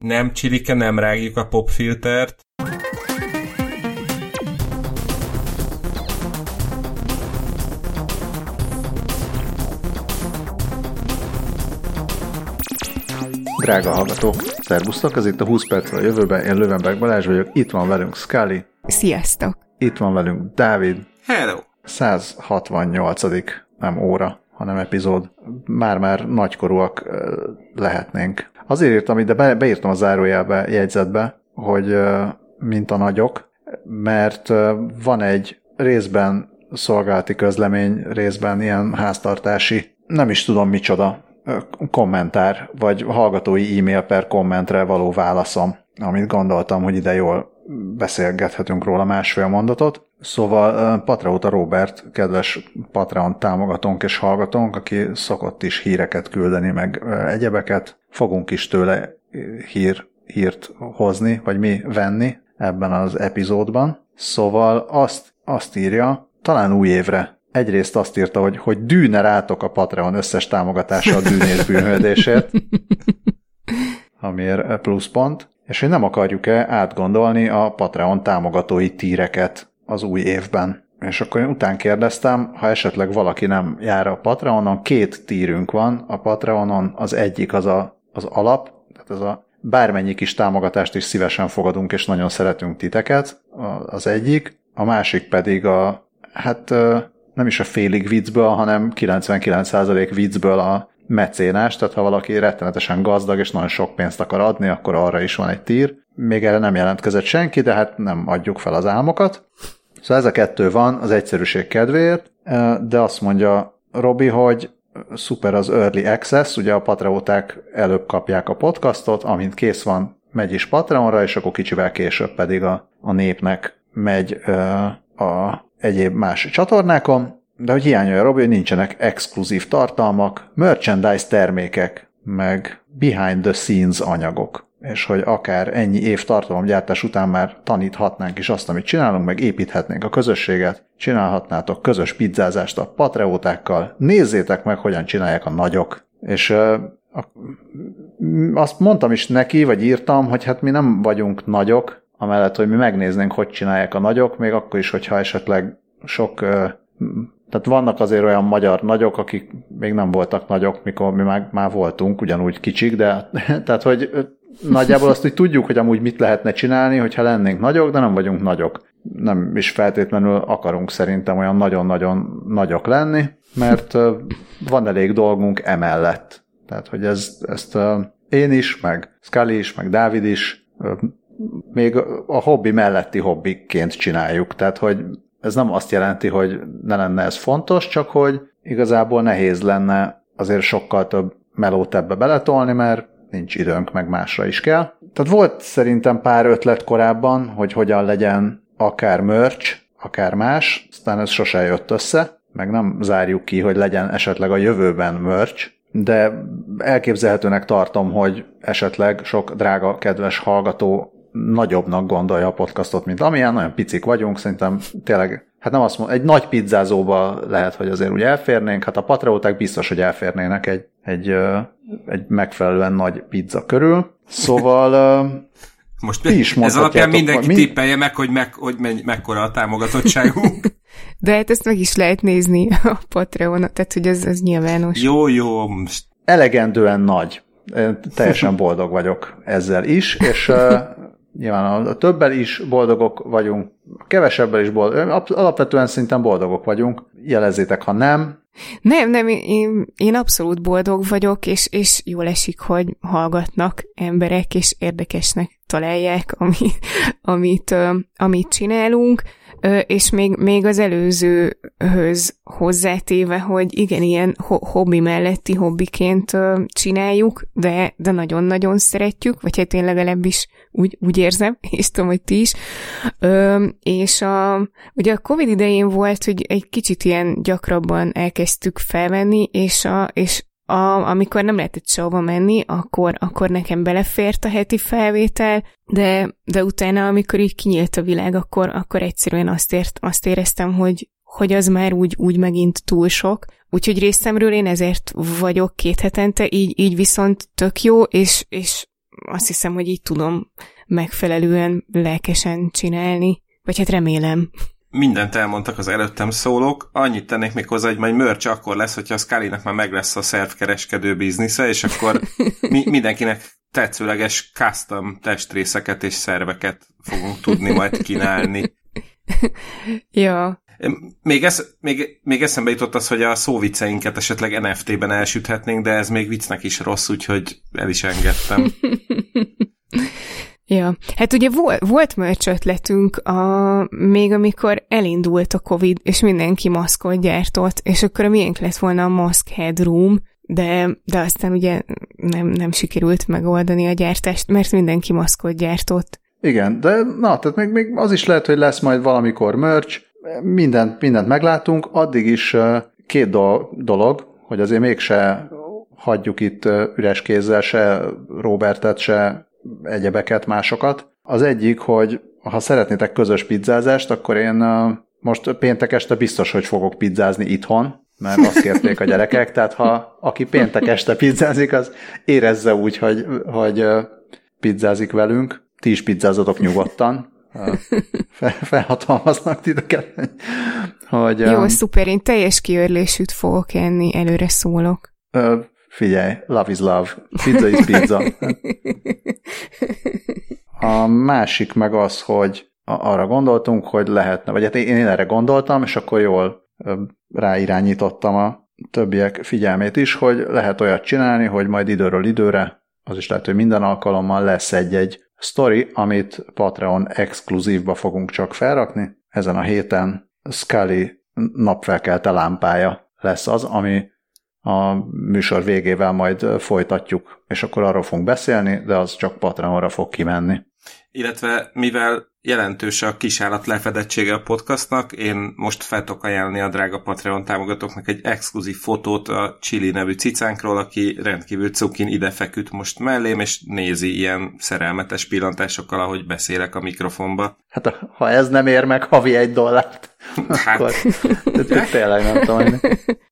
Nem csilike, nem rágjuk a popfiltert. Drága hallgatók, szervusztok, ez itt a 20 percről a jövőben, én Lövenberg Balázs vagyok, itt van velünk Scully, Sziasztok! itt van velünk Dávid, Hello! 168. nem óra, hanem epizód. Már-már nagykorúak lehetnénk. Azért írtam ide, be, beírtam a zárójelbe, jegyzetbe, hogy mint a nagyok, mert van egy részben szolgálati közlemény, részben ilyen háztartási, nem is tudom micsoda, kommentár, vagy hallgatói e-mail per kommentre való válaszom, amit gondoltam, hogy ide jól beszélgethetünk róla másfél mondatot. Szóval Patrauta Robert, kedves Patreon támogatónk és hallgatónk, aki szokott is híreket küldeni, meg egyebeket, fogunk is tőle hír, hírt hozni, vagy mi venni ebben az epizódban. Szóval azt, azt írja, talán új évre, egyrészt azt írta, hogy, hogy dűne rátok a Patreon összes támogatása a dűnér bűnhődésért, amiért pluszpont, és hogy nem akarjuk-e átgondolni a Patreon támogatói tíreket az új évben. És akkor én után kérdeztem, ha esetleg valaki nem jár a Patreonon, két tírünk van a Patreonon, az egyik az a, az alap, tehát ez a bármennyi kis támogatást is szívesen fogadunk, és nagyon szeretünk titeket, az egyik, a másik pedig a, hát nem is a félig viccből, hanem 99% viccből a mecénás, tehát ha valaki rettenetesen gazdag és nagyon sok pénzt akar adni, akkor arra is van egy tír. Még erre nem jelentkezett senki, de hát nem adjuk fel az álmokat. Szóval ez a kettő van az egyszerűség kedvéért, de azt mondja Robi, hogy szuper az Early Access, ugye a patreóták előbb kapják a podcastot, amint kész van, megy is Patreonra, és akkor kicsivel később pedig a, a népnek megy a egyéb más csatornákon, de hogy hiányolja Robi, hogy nincsenek exkluzív tartalmak, merchandise termékek, meg behind the scenes anyagok. És hogy akár ennyi év tartalomgyártás után már taníthatnánk is azt, amit csinálunk, meg építhetnénk a közösséget, csinálhatnátok közös pizzázást a patreótákkal, nézzétek meg, hogyan csinálják a nagyok. És uh, azt mondtam is neki, vagy írtam, hogy hát mi nem vagyunk nagyok, amellett, hogy mi megnéznénk, hogy csinálják a nagyok, még akkor is, hogyha esetleg sok tehát vannak azért olyan magyar nagyok, akik még nem voltak nagyok, mikor mi már, már voltunk, ugyanúgy kicsik, de tehát, hogy nagyjából azt, hogy tudjuk, hogy amúgy mit lehetne csinálni, hogyha lennénk nagyok, de nem vagyunk nagyok. Nem is feltétlenül akarunk szerintem olyan nagyon-nagyon nagyok lenni, mert van elég dolgunk emellett. Tehát, hogy ez, ezt én is, meg Scully is, meg Dávid is még a hobbi melletti hobbiként csináljuk. Tehát, hogy ez nem azt jelenti, hogy ne lenne ez fontos, csak hogy igazából nehéz lenne azért sokkal több melót ebbe beletolni, mert nincs időnk, meg másra is kell. Tehát volt szerintem pár ötlet korábban, hogy hogyan legyen akár merch, akár más, aztán ez sose jött össze, meg nem zárjuk ki, hogy legyen esetleg a jövőben merch, de elképzelhetőnek tartom, hogy esetleg sok drága, kedves hallgató nagyobbnak gondolja a podcastot, mint amilyen, nagyon picik vagyunk, szerintem tényleg, hát nem azt mondom, egy nagy pizzázóba lehet, hogy azért úgy elférnénk, hát a patrióták biztos, hogy elférnének egy, egy, egy megfelelően nagy pizza körül. Szóval most is ez alapján mindenki mi... tippelje meg, hogy, meg, hogy me- mekkora a támogatottságunk. De hát ezt meg is lehet nézni a Patreon, tehát hogy ez, ez nyilvános. Jó, jó. Most... Elegendően nagy. Én teljesen boldog vagyok ezzel is, és nyilván a többel is boldogok vagyunk, a kevesebbel is boldogok, alapvetően szinten boldogok vagyunk, jelezzétek, ha nem. Nem, nem, én, én abszolút boldog vagyok, és, és jól esik, hogy hallgatnak emberek, és érdekesnek találják, ami, amit, amit csinálunk és még, még az előzőhöz hozzátéve, hogy igen, ilyen hobbi melletti hobbiként csináljuk, de, de nagyon-nagyon szeretjük, vagy hát én legalábbis úgy, úgy érzem, és tudom, hogy ti is. És a, ugye a Covid idején volt, hogy egy kicsit ilyen gyakrabban elkezdtük felvenni, és, a, és a, amikor nem lehetett sehova menni, akkor, akkor nekem belefért a heti felvétel, de, de utána, amikor így kinyílt a világ, akkor, akkor egyszerűen azt, ért, azt éreztem, hogy, hogy az már úgy, úgy megint túl sok. Úgyhogy részemről én ezért vagyok két hetente, így, így viszont tök jó, és, és azt hiszem, hogy így tudom megfelelően lelkesen csinálni, vagy hát remélem. Mindent elmondtak az előttem szólók, annyit tennék még hozzá, hogy majd merch akkor lesz, hogyha a scully már meg lesz a szervkereskedő biznisze, és akkor mi, mindenkinek tetszőleges custom testrészeket és szerveket fogunk tudni majd kínálni. ja. Még, ez, még, még eszembe jutott az, hogy a szóvicceinket esetleg NFT-ben elsüthetnénk, de ez még viccnek is rossz, úgyhogy el is engedtem. Ja, hát ugye volt, volt merch ötletünk a, még amikor elindult a Covid, és mindenki maszkot gyártott, és akkor a miénk lett volna a Mask Headroom, de, de aztán ugye nem, nem sikerült megoldani a gyártást, mert mindenki maszkot gyártott. Igen, de na, tehát még, még az is lehet, hogy lesz majd valamikor merch, mindent, mindent meglátunk, addig is két dolog, hogy azért mégse hagyjuk itt üres kézzel se Robertet, se egyebeket, másokat. Az egyik, hogy ha szeretnétek közös pizzázást, akkor én most péntek este biztos, hogy fogok pizzázni itthon, mert azt kérték a gyerekek, tehát ha aki péntek este pizzázik, az érezze úgy, hogy, hogy pizzázik velünk. Ti is pizzázatok nyugodtan. felhatalmaznak titeket. Hogy, Jó, um, szuper, én teljes kiörlésűt fogok enni, előre szólok. Figyelj, love is love, pizza is pizza. A másik meg az, hogy arra gondoltunk, hogy lehetne, vagy hát én, erre gondoltam, és akkor jól ráirányítottam a többiek figyelmét is, hogy lehet olyat csinálni, hogy majd időről időre, az is lehet, hogy minden alkalommal lesz egy-egy story, amit Patreon exkluzívba fogunk csak felrakni. Ezen a héten Scully napfelkelte lámpája lesz az, ami a műsor végével majd folytatjuk, és akkor arról fogunk beszélni, de az csak Patreonra fog kimenni. Illetve mivel jelentős a kisállat lefedettsége a podcastnak. Én most fel tudok ajánlani a drága Patreon támogatóknak egy exkluzív fotót a Chili nevű cicánkról, aki rendkívül cukin ide feküdt most mellém, és nézi ilyen szerelmetes pillantásokkal, ahogy beszélek a mikrofonba. Hát ha ez nem ér meg havi egy dollárt, hát. akkor tényleg nem tudom.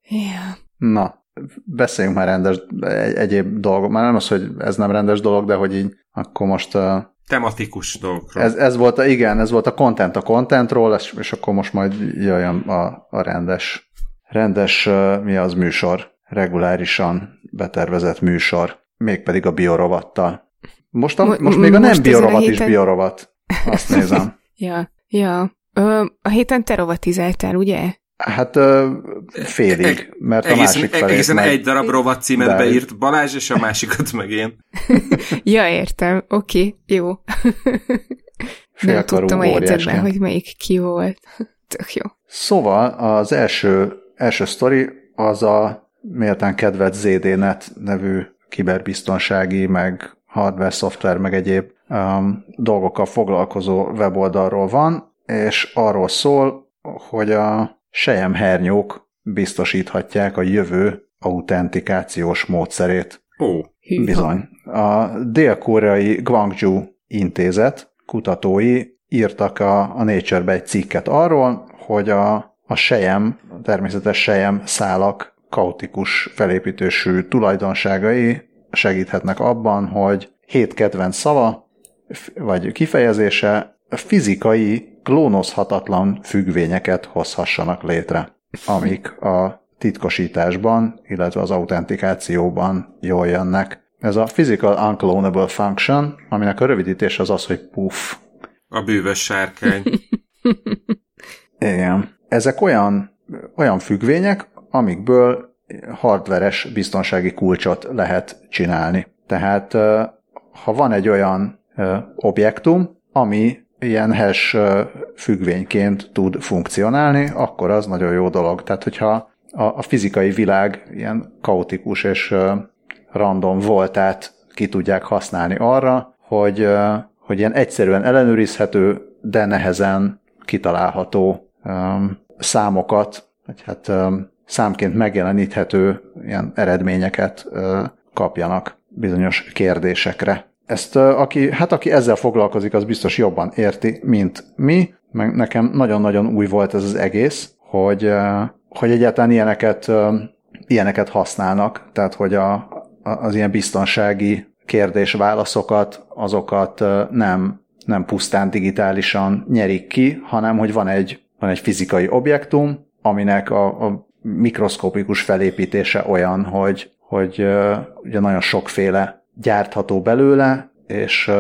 Yeah. Na, beszéljünk már rendes egy, egyéb dolgok. Már nem az, hogy ez nem rendes dolog, de hogy így akkor most uh, tematikus dolgokról. Ez, ez volt, a, igen, ez volt a content a contentról, és, és akkor most majd jöjjön a, a rendes, rendes, mi az műsor, regulárisan betervezett műsor, mégpedig a biorovattal. Most, a, most, most még a nem biorovat is biorovat. Azt nézem. ja, ja. Ö, a héten te rovatizáltál, ugye? Hát félig, mert a egészen, másik felé Egészen meg... egy darab rovat címet David. beírt Balázs, és a másikat meg én. ja, értem. Oké, okay, jó. Nem tudtam a jegyzetben, hogy melyik ki volt. Tök jó. Szóval az első, első sztori az a méltán kedvelt ZDNet nevű kiberbiztonsági, meg hardware, szoftver, meg egyéb um, dolgokkal foglalkozó weboldalról van, és arról szól, hogy a sejem hernyók biztosíthatják a jövő autentikációs módszerét. Ó. Bizony. A dél-koreai Gwangju intézet kutatói írtak a, a Nature-be egy cikket arról, hogy a, a sejem, a természetes sejem szálak kaotikus felépítésű tulajdonságai segíthetnek abban, hogy hét kedvenc szava, vagy kifejezése fizikai klónozhatatlan függvényeket hozhassanak létre, amik a titkosításban, illetve az autentikációban jól jönnek. Ez a Physical Unclonable Function, aminek a rövidítés az az, hogy puff. A bűvös sárkány. Igen. Ezek olyan, olyan függvények, amikből hardveres biztonsági kulcsot lehet csinálni. Tehát ha van egy olyan objektum, ami ilyen hash függvényként tud funkcionálni, akkor az nagyon jó dolog. Tehát, hogyha a, fizikai világ ilyen kaotikus és random voltát ki tudják használni arra, hogy, hogy ilyen egyszerűen ellenőrizhető, de nehezen kitalálható számokat, vagy hát számként megjeleníthető ilyen eredményeket kapjanak bizonyos kérdésekre. Ezt aki, hát aki ezzel foglalkozik, az biztos jobban érti, mint mi, meg nekem nagyon-nagyon új volt ez az egész, hogy, hogy egyáltalán ilyeneket, ilyeneket használnak, tehát hogy a, az ilyen biztonsági kérdés-válaszokat, azokat nem, nem pusztán digitálisan nyerik ki, hanem hogy van egy, van egy fizikai objektum, aminek a, a mikroszkopikus felépítése olyan, hogy, hogy ugye nagyon sokféle gyártható belőle, és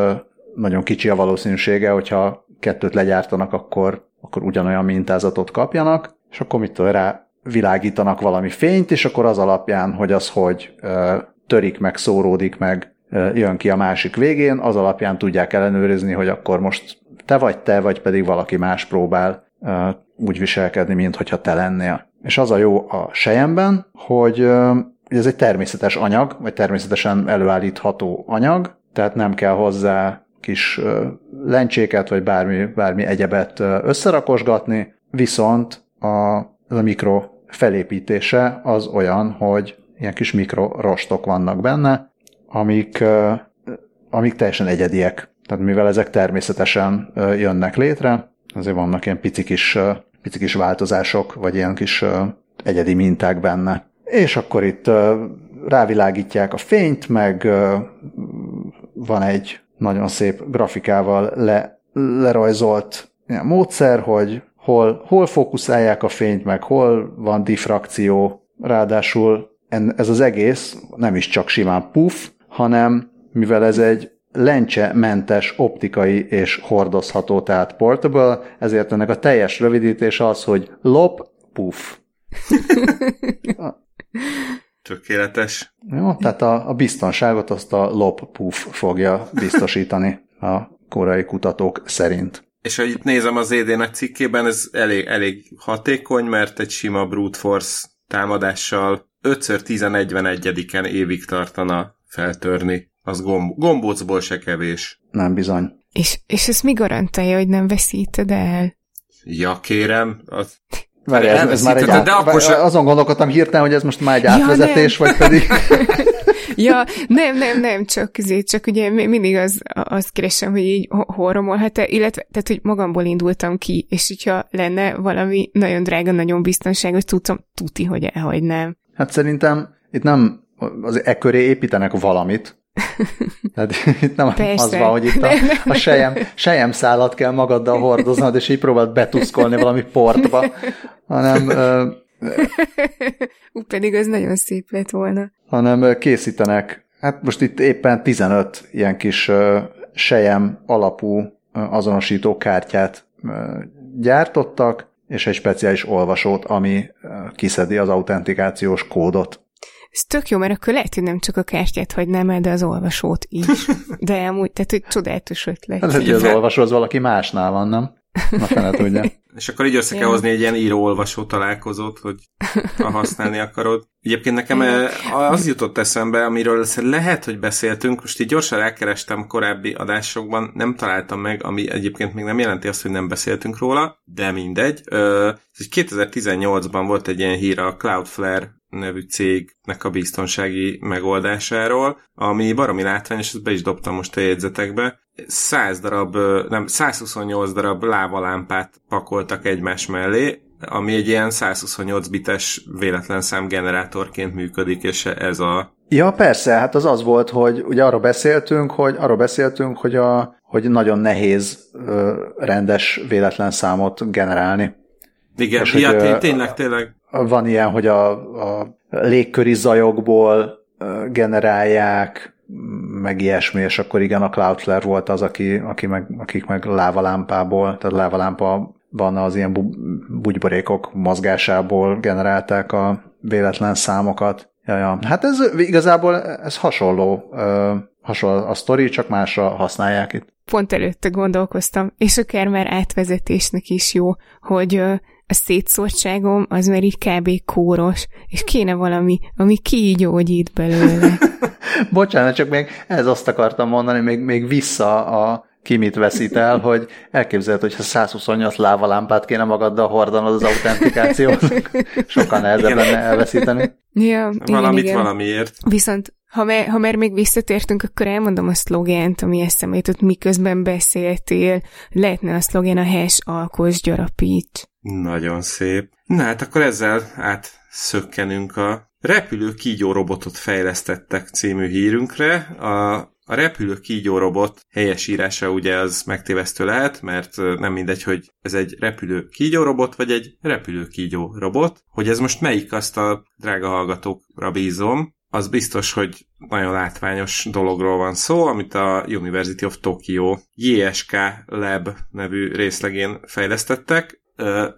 nagyon kicsi a valószínűsége, hogyha kettőt legyártanak, akkor, akkor ugyanolyan mintázatot kapjanak, és akkor mit rá világítanak valami fényt, és akkor az alapján, hogy az hogy törik meg, szóródik meg, jön ki a másik végén, az alapján tudják ellenőrizni, hogy akkor most te vagy te, vagy pedig valaki más próbál úgy viselkedni, mint hogyha te lennél. És az a jó a sejemben, hogy ez egy természetes anyag, vagy természetesen előállítható anyag, tehát nem kell hozzá kis lencséket, vagy bármi, bármi egyebet összerakosgatni, viszont a, a mikro felépítése az olyan, hogy ilyen kis mikrorostok vannak benne, amik, amik teljesen egyediek. Tehát mivel ezek természetesen jönnek létre, azért vannak ilyen pici kis, pici kis változások, vagy ilyen kis egyedi minták benne. És akkor itt rávilágítják a fényt, meg van egy nagyon szép grafikával le, lerajzolt módszer, hogy hol, hol fókuszálják a fényt, meg hol van diffrakció, ráadásul ez az egész nem is csak simán puff, hanem mivel ez egy lencse-mentes optikai és hordozható, tehát portable, ezért ennek a teljes rövidítés az, hogy lop, puff. Tökéletes. Jó, tehát a, a biztonságot azt a lop puff fogja biztosítani a korai kutatók szerint. És ha itt nézem az ED-nek cikkében, ez elég, elég hatékony, mert egy sima brute force támadással 5x10-41-en évig tartana feltörni. Az gomb- gombócból se kevés. Nem bizony. És, és ez mi garantálja, hogy nem veszíted el? Ja, kérem. Az... Várj, ez, ez már egy át... de akkor se... Azon gondolkodtam hirtelen, hogy ez most már egy átvezetés, ja, vagy pedig... ja, nem, nem, nem, csak, azért, csak ugye mindig az, azt keresem, hogy így hol romolhat-e, illetve, tehát, hogy magamból indultam ki, és hogyha lenne valami nagyon drága, nagyon biztonságos, tudtam, tuti, hogy elhagynám. Hát szerintem itt nem az e köré építenek valamit, tehát itt nem Persze. az van, hogy itt a, a sejem, sejem szállat kell magaddal hordoznod, és így próbáld betuszkolni valami portba, hanem... Ú, pedig az nagyon szép lett volna. Hanem készítenek, hát most itt éppen 15 ilyen kis sejem alapú azonosító kártyát gyártottak, és egy speciális olvasót, ami kiszedi az autentikációs kódot. Ez tök jó, mert akkor lehet, hogy nem csak a kártyát hagynám el, de az olvasót is. De amúgy, tehát, hogy csodálatos ötlet. Hát, hogy az olvasó az valaki másnál van, nem? Na fene tudja. És akkor így össze kell hozni egy ilyen író-olvasó találkozót, hogy ha használni akarod. Egyébként nekem az jutott eszembe, amiről lehet, hogy beszéltünk, most így gyorsan elkerestem korábbi adásokban, nem találtam meg, ami egyébként még nem jelenti azt, hogy nem beszéltünk róla, de mindegy. Ez 2018-ban volt egy ilyen hír a Cloudflare nevű cégnek a biztonsági megoldásáról, ami baromi látvány, és ezt be is dobtam most a jegyzetekbe. 100 darab, nem, 128 darab lávalámpát pakoltak egymás mellé, ami egy ilyen 128 bites véletlen szám generátorként működik, és ez a... Ja, persze, hát az az volt, hogy ugye arról beszéltünk, hogy arról beszéltünk, hogy, a, hogy nagyon nehéz rendes véletlen számot generálni. Igen, és ja, hogy, tényleg, tényleg. Van ilyen, hogy a, a légköri zajokból generálják, meg ilyesmi, és akkor igen, a Cloudflare volt az, aki, aki meg, akik meg lávalámpából, tehát lávalámpa van az ilyen bugyborékok mozgásából generálták a véletlen számokat. Ja. Hát ez igazából ez hasonló, uh, hasonló a sztori, csak másra használják itt. Pont előtte gondolkoztam, és akár már átvezetésnek is jó, hogy a szétszórtságom az már így kb. kóros, és kéne valami, ami kígyógyít belőle. Bocsánat, csak még ez azt akartam mondani, még, még vissza a ki mit veszít el, hogy elképzelhet, hogy ha 128 lávalámpát kéne magaddal hordanod az autentikációt, sokkal nehezebb lenne elveszíteni. Ja, Valamit igen, valamiért. Viszont ha, me, ha már még visszatértünk, akkor elmondom a szlogent, ami eszembe jutott, miközben beszéltél. Lehetne a szlogen a hash alkos gyarapít. Nagyon szép. Na hát akkor ezzel átszökkenünk a repülő kígyó robotot fejlesztettek című hírünkre. A a repülő kígyó robot helyesírása ugye az megtévesztő lehet, mert nem mindegy, hogy ez egy repülő kígyó robot, vagy egy repülő kígyó robot. Hogy ez most melyik, azt a drága hallgatókra bízom, az biztos, hogy nagyon látványos dologról van szó, amit a University of Tokyo JSK Lab nevű részlegén fejlesztettek.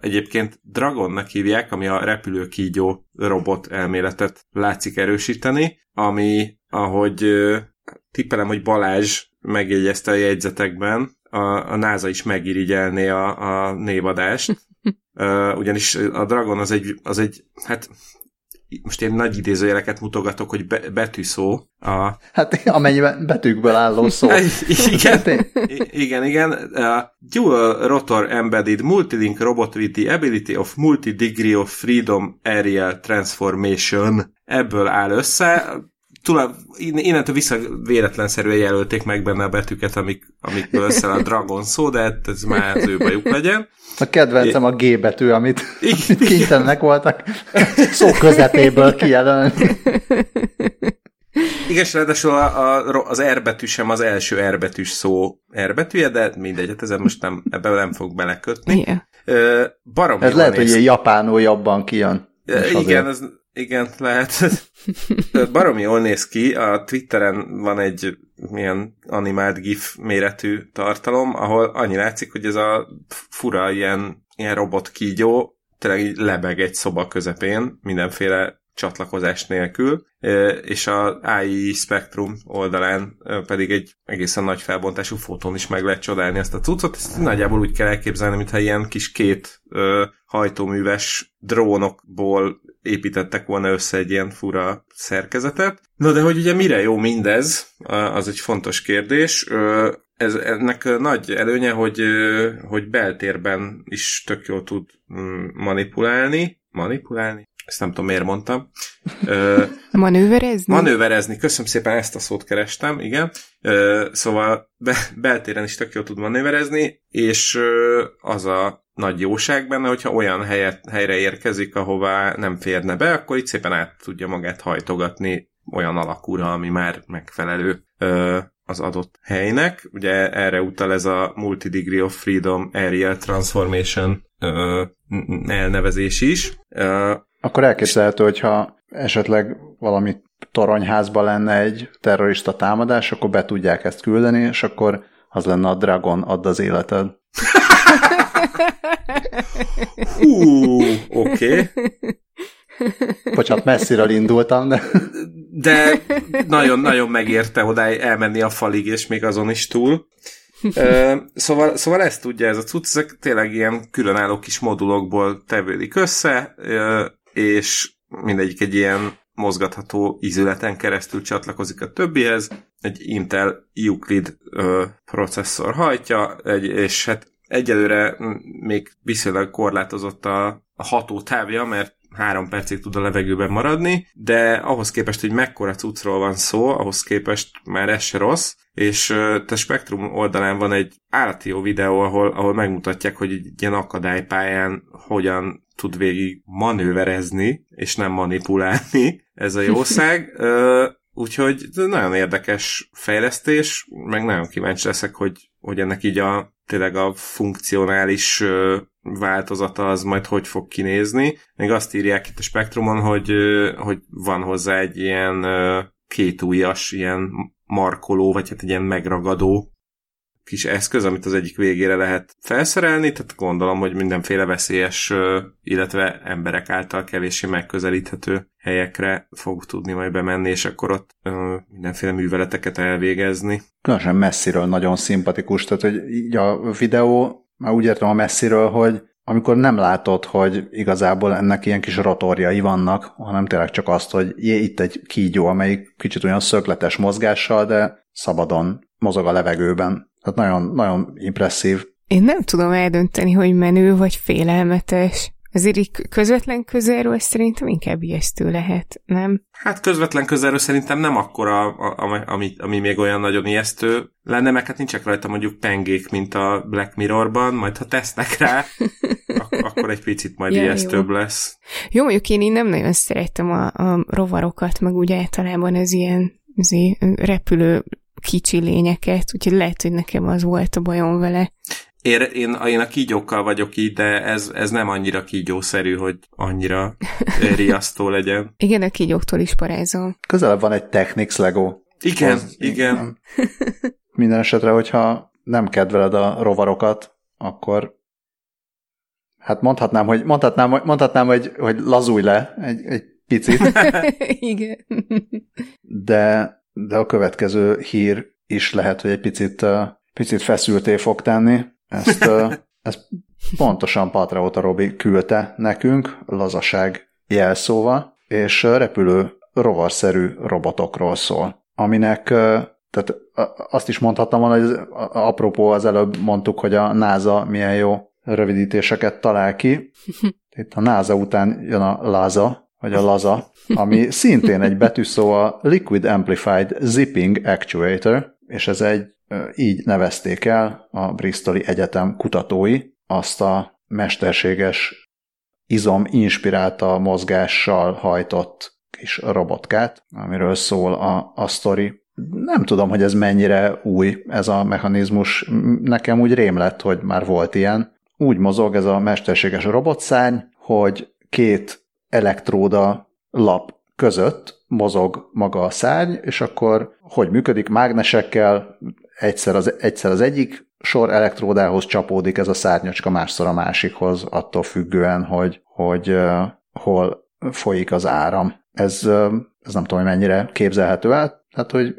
Egyébként Dragonnak hívják, ami a repülő kígyó robot elméletet látszik erősíteni, ami, ahogy tippelem, hogy Balázs megjegyezte a jegyzetekben, a, a NASA is megirigyelné a, a névadást, uh, ugyanis a Dragon az egy, az egy, hát most én nagy idézőjeleket mutogatok, hogy be, betűszó. A... Hát amennyiben betűkből álló szó. igen, igen, igen. A Dual Rotor Embedded Multilink Robot with the Ability of Multi-Degree of Freedom Aerial Transformation. Ebből áll össze tulaj, innentől vissza véletlenszerűen jelölték meg benne a betűket, amik, amikből összeáll a Dragon szó, de hát ez már az ő bajuk legyen. A kedvencem a G betű, amit, amit kénytelenek voltak szó közepéből kijelölni. Igen, és ráadásul a, a, az R betű sem az első R betűs szó R betűje, de mindegy, hát ezen most nem, ebben nem fog belekötni. Yeah. Barom Ez lehet, hogy ilyen japánul jobban kijön. Igen, ez igen, lehet. Baromi jól néz ki, a Twitteren van egy milyen animált GIF méretű tartalom, ahol annyi látszik, hogy ez a fura ilyen, ilyen robot kígyó tényleg így lebeg egy szoba közepén, mindenféle csatlakozás nélkül, és a AI Spectrum oldalán pedig egy egészen nagy felbontású fotón is meg lehet csodálni ezt a cuccot. Ezt nagyjából úgy kell elképzelni, mintha ilyen kis két hajtóműves drónokból építettek volna össze egy ilyen fura szerkezetet. No, de hogy ugye mire jó mindez, az egy fontos kérdés. Ez, ennek nagy előnye, hogy, hogy beltérben is tök jól tud mm, manipulálni. Manipulálni? Ezt nem tudom, miért mondtam. manőverezni? Manőverezni, köszönöm szépen, ezt a szót kerestem, igen. Szóval be, beltéren is tök jól tud manőverezni, és az a nagy jóság benne, hogyha olyan helyet, helyre érkezik, ahová nem férne be, akkor itt szépen át tudja magát hajtogatni olyan alakúra, ami már megfelelő ö, az adott helynek. Ugye erre utal ez a Multi-Degree of Freedom Aerial Transformation ö, elnevezés is. Ö, akkor elképzelhető, hogyha esetleg valami toronyházba lenne egy terrorista támadás, akkor be tudják ezt küldeni, és akkor az lenne a Dragon, add az életed. Hú, oké. Okay. Bocsánat, messziről indultam, de... De nagyon-nagyon megérte oda elmenni a falig, és még azon is túl. szóval, szóval ezt tudja ez a cucc, ezek tényleg ilyen különálló kis modulokból tevődik össze, és mindegyik egy ilyen mozgatható ízületen keresztül csatlakozik a többihez. Egy Intel Euclid ö, processzor hajtja, egy, és hát egyelőre még viszonylag korlátozott a, a hatótávja, mert három percig tud a levegőben maradni, de ahhoz képest, hogy mekkora cuccról van szó, ahhoz képest már ez se rossz, és a Spektrum oldalán van egy állati jó videó, ahol, ahol megmutatják, hogy egy ilyen akadálypályán hogyan tud végig manőverezni, és nem manipulálni ez a jószág. Úgyhogy nagyon érdekes fejlesztés, meg nagyon kíváncsi leszek, hogy, hogy ennek így a tényleg a funkcionális változata az majd hogy fog kinézni. Még azt írják itt a spektrumon, hogy, hogy van hozzá egy ilyen kétújas, ilyen markoló, vagy hát egy ilyen megragadó kis eszköz, amit az egyik végére lehet felszerelni, tehát gondolom, hogy mindenféle veszélyes, illetve emberek által kevéssé megközelíthető helyekre fog tudni majd bemenni, és akkor ott mindenféle műveleteket elvégezni. Különösen messziről nagyon szimpatikus, tehát hogy így a videó, már úgy értem a messziről, hogy amikor nem látod, hogy igazából ennek ilyen kis rotorjai vannak, hanem tényleg csak azt, hogy jé, itt egy kígyó, amelyik kicsit olyan szögletes mozgással, de szabadon mozog a levegőben. Tehát nagyon, nagyon impresszív. Én nem tudom eldönteni, hogy menő vagy félelmetes. Azért így közvetlen közelről szerintem inkább ijesztő lehet, nem? Hát közvetlen közelről szerintem nem akkora, ami, ami még olyan nagyon ijesztő lenne, meg hát nincsek rajta mondjuk pengék, mint a Black Mirrorban, majd ha tesznek rá, ak- akkor egy picit majd ja, ijesztőbb jó. lesz. Jó, mondjuk én, én nem nagyon szerettem a, a rovarokat, meg úgy általában ez ilyen repülő kicsi lényeket, úgyhogy lehet, hogy nekem az volt a bajom vele. Én, én, én a kígyókkal vagyok így, de ez, ez nem annyira kígyószerű, hogy annyira riasztó legyen. Igen, a kígyóktól is parázol. Közelebb van egy Technics Lego. Igen, az, igen. Minden esetre, hogyha nem kedveled a rovarokat, akkor hát mondhatnám, hogy, mondhatnám, mondhatnám hogy, hogy lazulj le egy, egy picit. igen. De, de a következő hír is lehet, hogy egy picit, picit feszülté fog tenni. Ezt, ezt pontosan Patraóta Robi küldte nekünk, lazaság jelszóval, és repülő rovarszerű robotokról szól, aminek, tehát azt is mondhattam volna, hogy apropó az előbb mondtuk, hogy a NASA milyen jó rövidítéseket talál ki. Itt a NASA után jön a LAZA, vagy a LAZA, ami szintén egy betűszó a Liquid Amplified Zipping Actuator, és ez egy így nevezték el a Bristoli Egyetem kutatói azt a mesterséges izom inspirálta mozgással hajtott kis robotkát, amiről szól a, a sztori. Nem tudom, hogy ez mennyire új, ez a mechanizmus. Nekem úgy rém lett, hogy már volt ilyen. Úgy mozog ez a mesterséges robotszárny, hogy két elektróda lap között mozog maga a szárny, és akkor hogy működik? Mágnesekkel, egyszer az, egyszer az egyik sor elektródához csapódik ez a szárnyacska, másszor a másikhoz, attól függően, hogy, hogy uh, hol folyik az áram. Ez, uh, ez nem tudom, hogy mennyire képzelhető el, tehát, hogy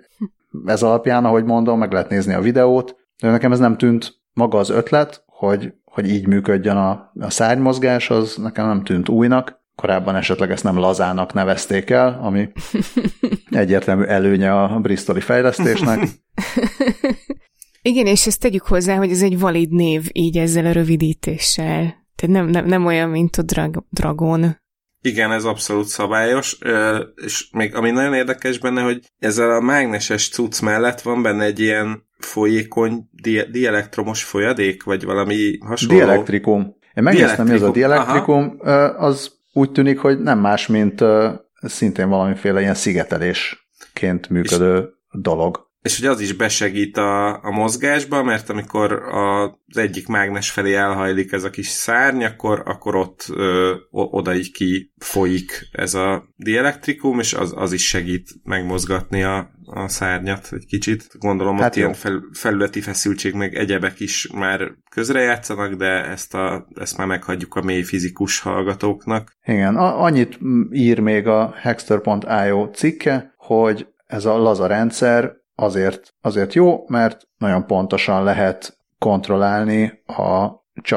ez alapján, ahogy mondom, meg lehet nézni a videót, de nekem ez nem tűnt maga az ötlet, hogy, hogy így működjön a, a szárnymozgás, az nekem nem tűnt újnak, korábban esetleg ezt nem lazának nevezték el, ami egyértelmű előnye a bristoli fejlesztésnek. Igen, és ezt tegyük hozzá, hogy ez egy valid név így ezzel a rövidítéssel. Tehát nem, nem, nem olyan, mint a drag, Dragon. Igen, ez abszolút szabályos, és még ami nagyon érdekes benne, hogy ezzel a mágneses cucc mellett van benne egy ilyen folyékony di- dielektromos folyadék, vagy valami hasonló. Dielektrikum. Én megnéztem, mi ez a dielektrikum, Aha. az úgy tűnik, hogy nem más, mint szintén valamiféle ilyen szigetelésként működő és, dolog. És hogy az is besegít a, a mozgásba, mert amikor az egyik mágnes felé elhajlik ez a kis szárny, akkor, akkor ott ö, oda így ki folyik ez a dielektrikum, és az, az is segít megmozgatni a, a szárnyat egy kicsit. Gondolom, hát ott jó. ilyen fel, felületi feszültség, meg egyebek is már közrejátszanak, de ezt, a, ezt már meghagyjuk a mély fizikus hallgatóknak. Igen, a, annyit ír még a Hexter.io cikke, hogy ez a laza rendszer azért, azért jó, mert nagyon pontosan lehet kontrollálni a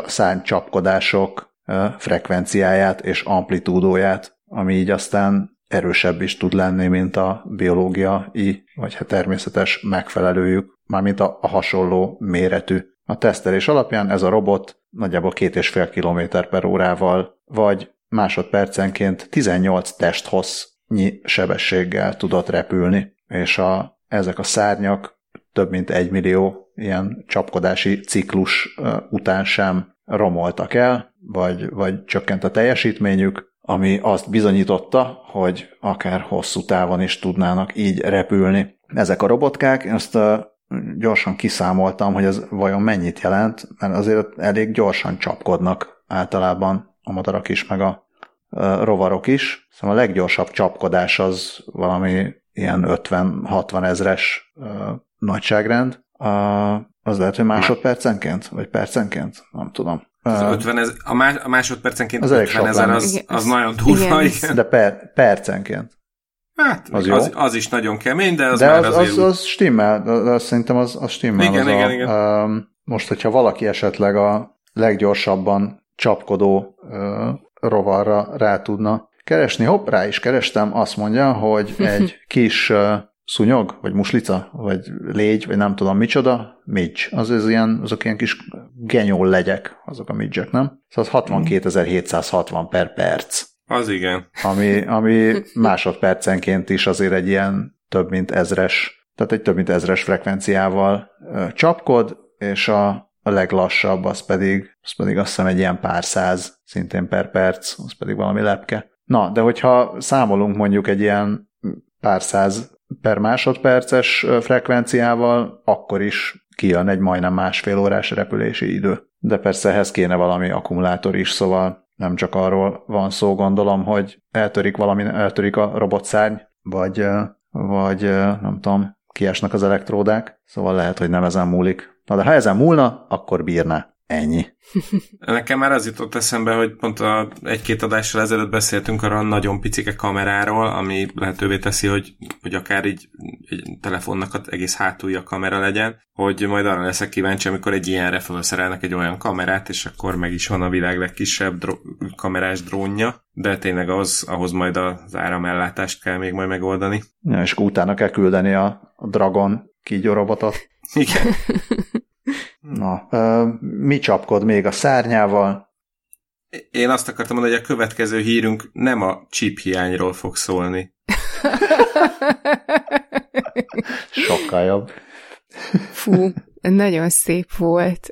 szárnycsapkodások frekvenciáját és amplitúdóját, ami így aztán erősebb is tud lenni, mint a biológiai, vagy hát természetes megfelelőjük, mármint a, a hasonló méretű. A tesztelés alapján ez a robot nagyjából két és fél kilométer per órával, vagy másodpercenként 18 testhossznyi sebességgel tudott repülni, és a, ezek a szárnyak több mint egy millió ilyen csapkodási ciklus után sem romoltak el, vagy, vagy csökkent a teljesítményük, ami azt bizonyította, hogy akár hosszú távon is tudnának így repülni. Ezek a robotkák, ezt gyorsan kiszámoltam, hogy ez vajon mennyit jelent, mert azért elég gyorsan csapkodnak általában a madarak is, meg a rovarok is. Szóval a leggyorsabb csapkodás az valami ilyen 50-60 ezres nagyságrend. Az lehet, hogy másodpercenként, vagy percenként, nem tudom. Az 50 ez, a, más, a másodpercenként az 50 ezer az, az nagyon durva. Igen. igen. De per, percenként. Hát, az, az, az, is nagyon kemény, de az de már az, azért... az, az stimmel, az, szerintem az, az stimmel. Igen, az igen, a, igen. Um, most, hogyha valaki esetleg a leggyorsabban csapkodó uh, rovarra rá tudna keresni, hopp, rá is kerestem, azt mondja, hogy egy kis uh, szúnyog, vagy muslica, vagy légy, vagy nem tudom micsoda, midge. Az, az ilyen, azok ilyen kis genyó legyek, azok a midge nem? Szóval 62.760 per perc. Az igen. Ami, ami másodpercenként is azért egy ilyen több mint ezres, tehát egy több mint ezres frekvenciával csapkod, és a, a leglassabb az pedig, az pedig azt hiszem egy ilyen pár száz, szintén per perc, az pedig valami lepke. Na, de hogyha számolunk mondjuk egy ilyen pár száz per másodperces frekvenciával, akkor is kijön egy majdnem másfél órás repülési idő. De persze ehhez kéne valami akkumulátor is, szóval nem csak arról van szó, gondolom, hogy eltörik valami, eltörik a robotszárny, vagy, vagy nem tudom, kiesnek az elektródák, szóval lehet, hogy nem ezen múlik. Na de ha ezen múlna, akkor bírná. Ennyi. Nekem már az jutott eszembe, hogy pont a egy-két adással ezelőtt beszéltünk arra a nagyon picike kameráról, ami lehetővé teszi, hogy, hogy akár így egy telefonnak az egész hátulja kamera legyen, hogy majd arra leszek kíváncsi, amikor egy ilyenre felszerelnek egy olyan kamerát, és akkor meg is van a világ legkisebb dro- kamerás drónja, de tényleg az, ahhoz majd az áramellátást kell még majd megoldani. Ja, és utána kell küldeni a, a Dragon kígyórobotot. Igen. Na, mi csapkod még a szárnyával? Én azt akartam mondani, hogy a következő hírünk nem a chip hiányról fog szólni. Sokkal jobb. Fú, nagyon szép volt.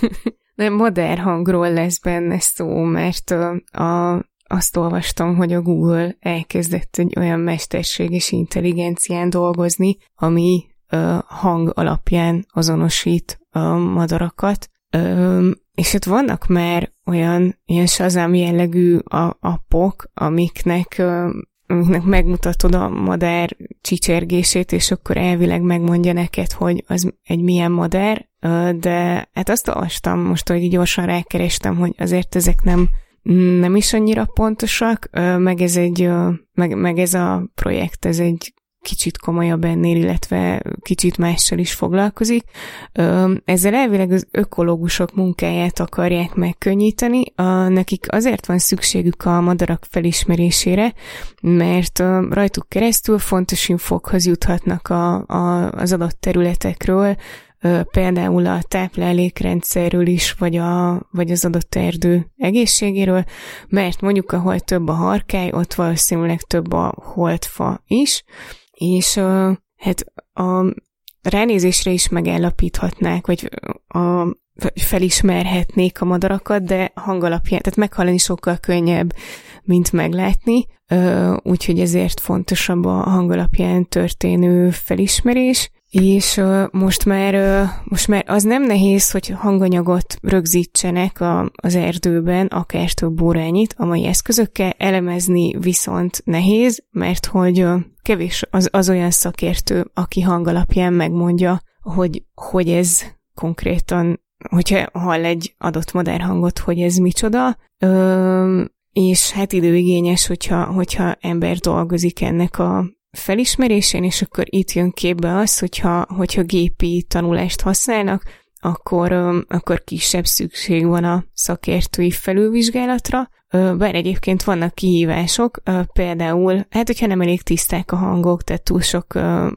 Nem modern hangról lesz benne szó, mert a, a, azt olvastam, hogy a Google elkezdett egy olyan mesterséges intelligencián dolgozni, ami ö, hang alapján azonosít a madarakat, és ott vannak már olyan ilyen Shazam jellegű appok, amiknek, amiknek megmutatod a madár csicsergését, és akkor elvileg megmondja neked, hogy az egy milyen madár, de hát azt olvastam most, hogy gyorsan rákerestem, hogy azért ezek nem nem is annyira pontosak, meg ez egy, meg, meg ez a projekt, ez egy kicsit komolyabb ennél, illetve kicsit mással is foglalkozik. Ezzel elvileg az ökológusok munkáját akarják megkönnyíteni. Nekik azért van szükségük a madarak felismerésére, mert rajtuk keresztül fontos infokhoz juthatnak a, a, az adott területekről, például a táplálékrendszerről is, vagy, a, vagy az adott erdő egészségéről, mert mondjuk ahol több a harkály, ott valószínűleg több a holtfa is, és hát a ránézésre is megállapíthatnák, vagy a, felismerhetnék a madarakat, de hangalapján, tehát meghallani sokkal könnyebb, mint meglátni, úgyhogy ezért fontosabb a hangalapján történő felismerés, és most már, most már az nem nehéz, hogy hanganyagot rögzítsenek a, az erdőben, akár több órányit. A mai eszközökkel, elemezni viszont nehéz, mert hogy kevés az, az olyan szakértő, aki hangalapján megmondja, hogy, hogy ez konkrétan, hogyha hall egy adott modern hangot, hogy ez micsoda, ö, és hát időigényes, hogyha, hogyha ember dolgozik ennek a felismerésén, és akkor itt jön képbe az, hogyha, hogyha gépi tanulást használnak, akkor, akkor kisebb szükség van a szakértői felülvizsgálatra, bár egyébként vannak kihívások, például, hát hogyha nem elég tiszták a hangok, tehát túl sok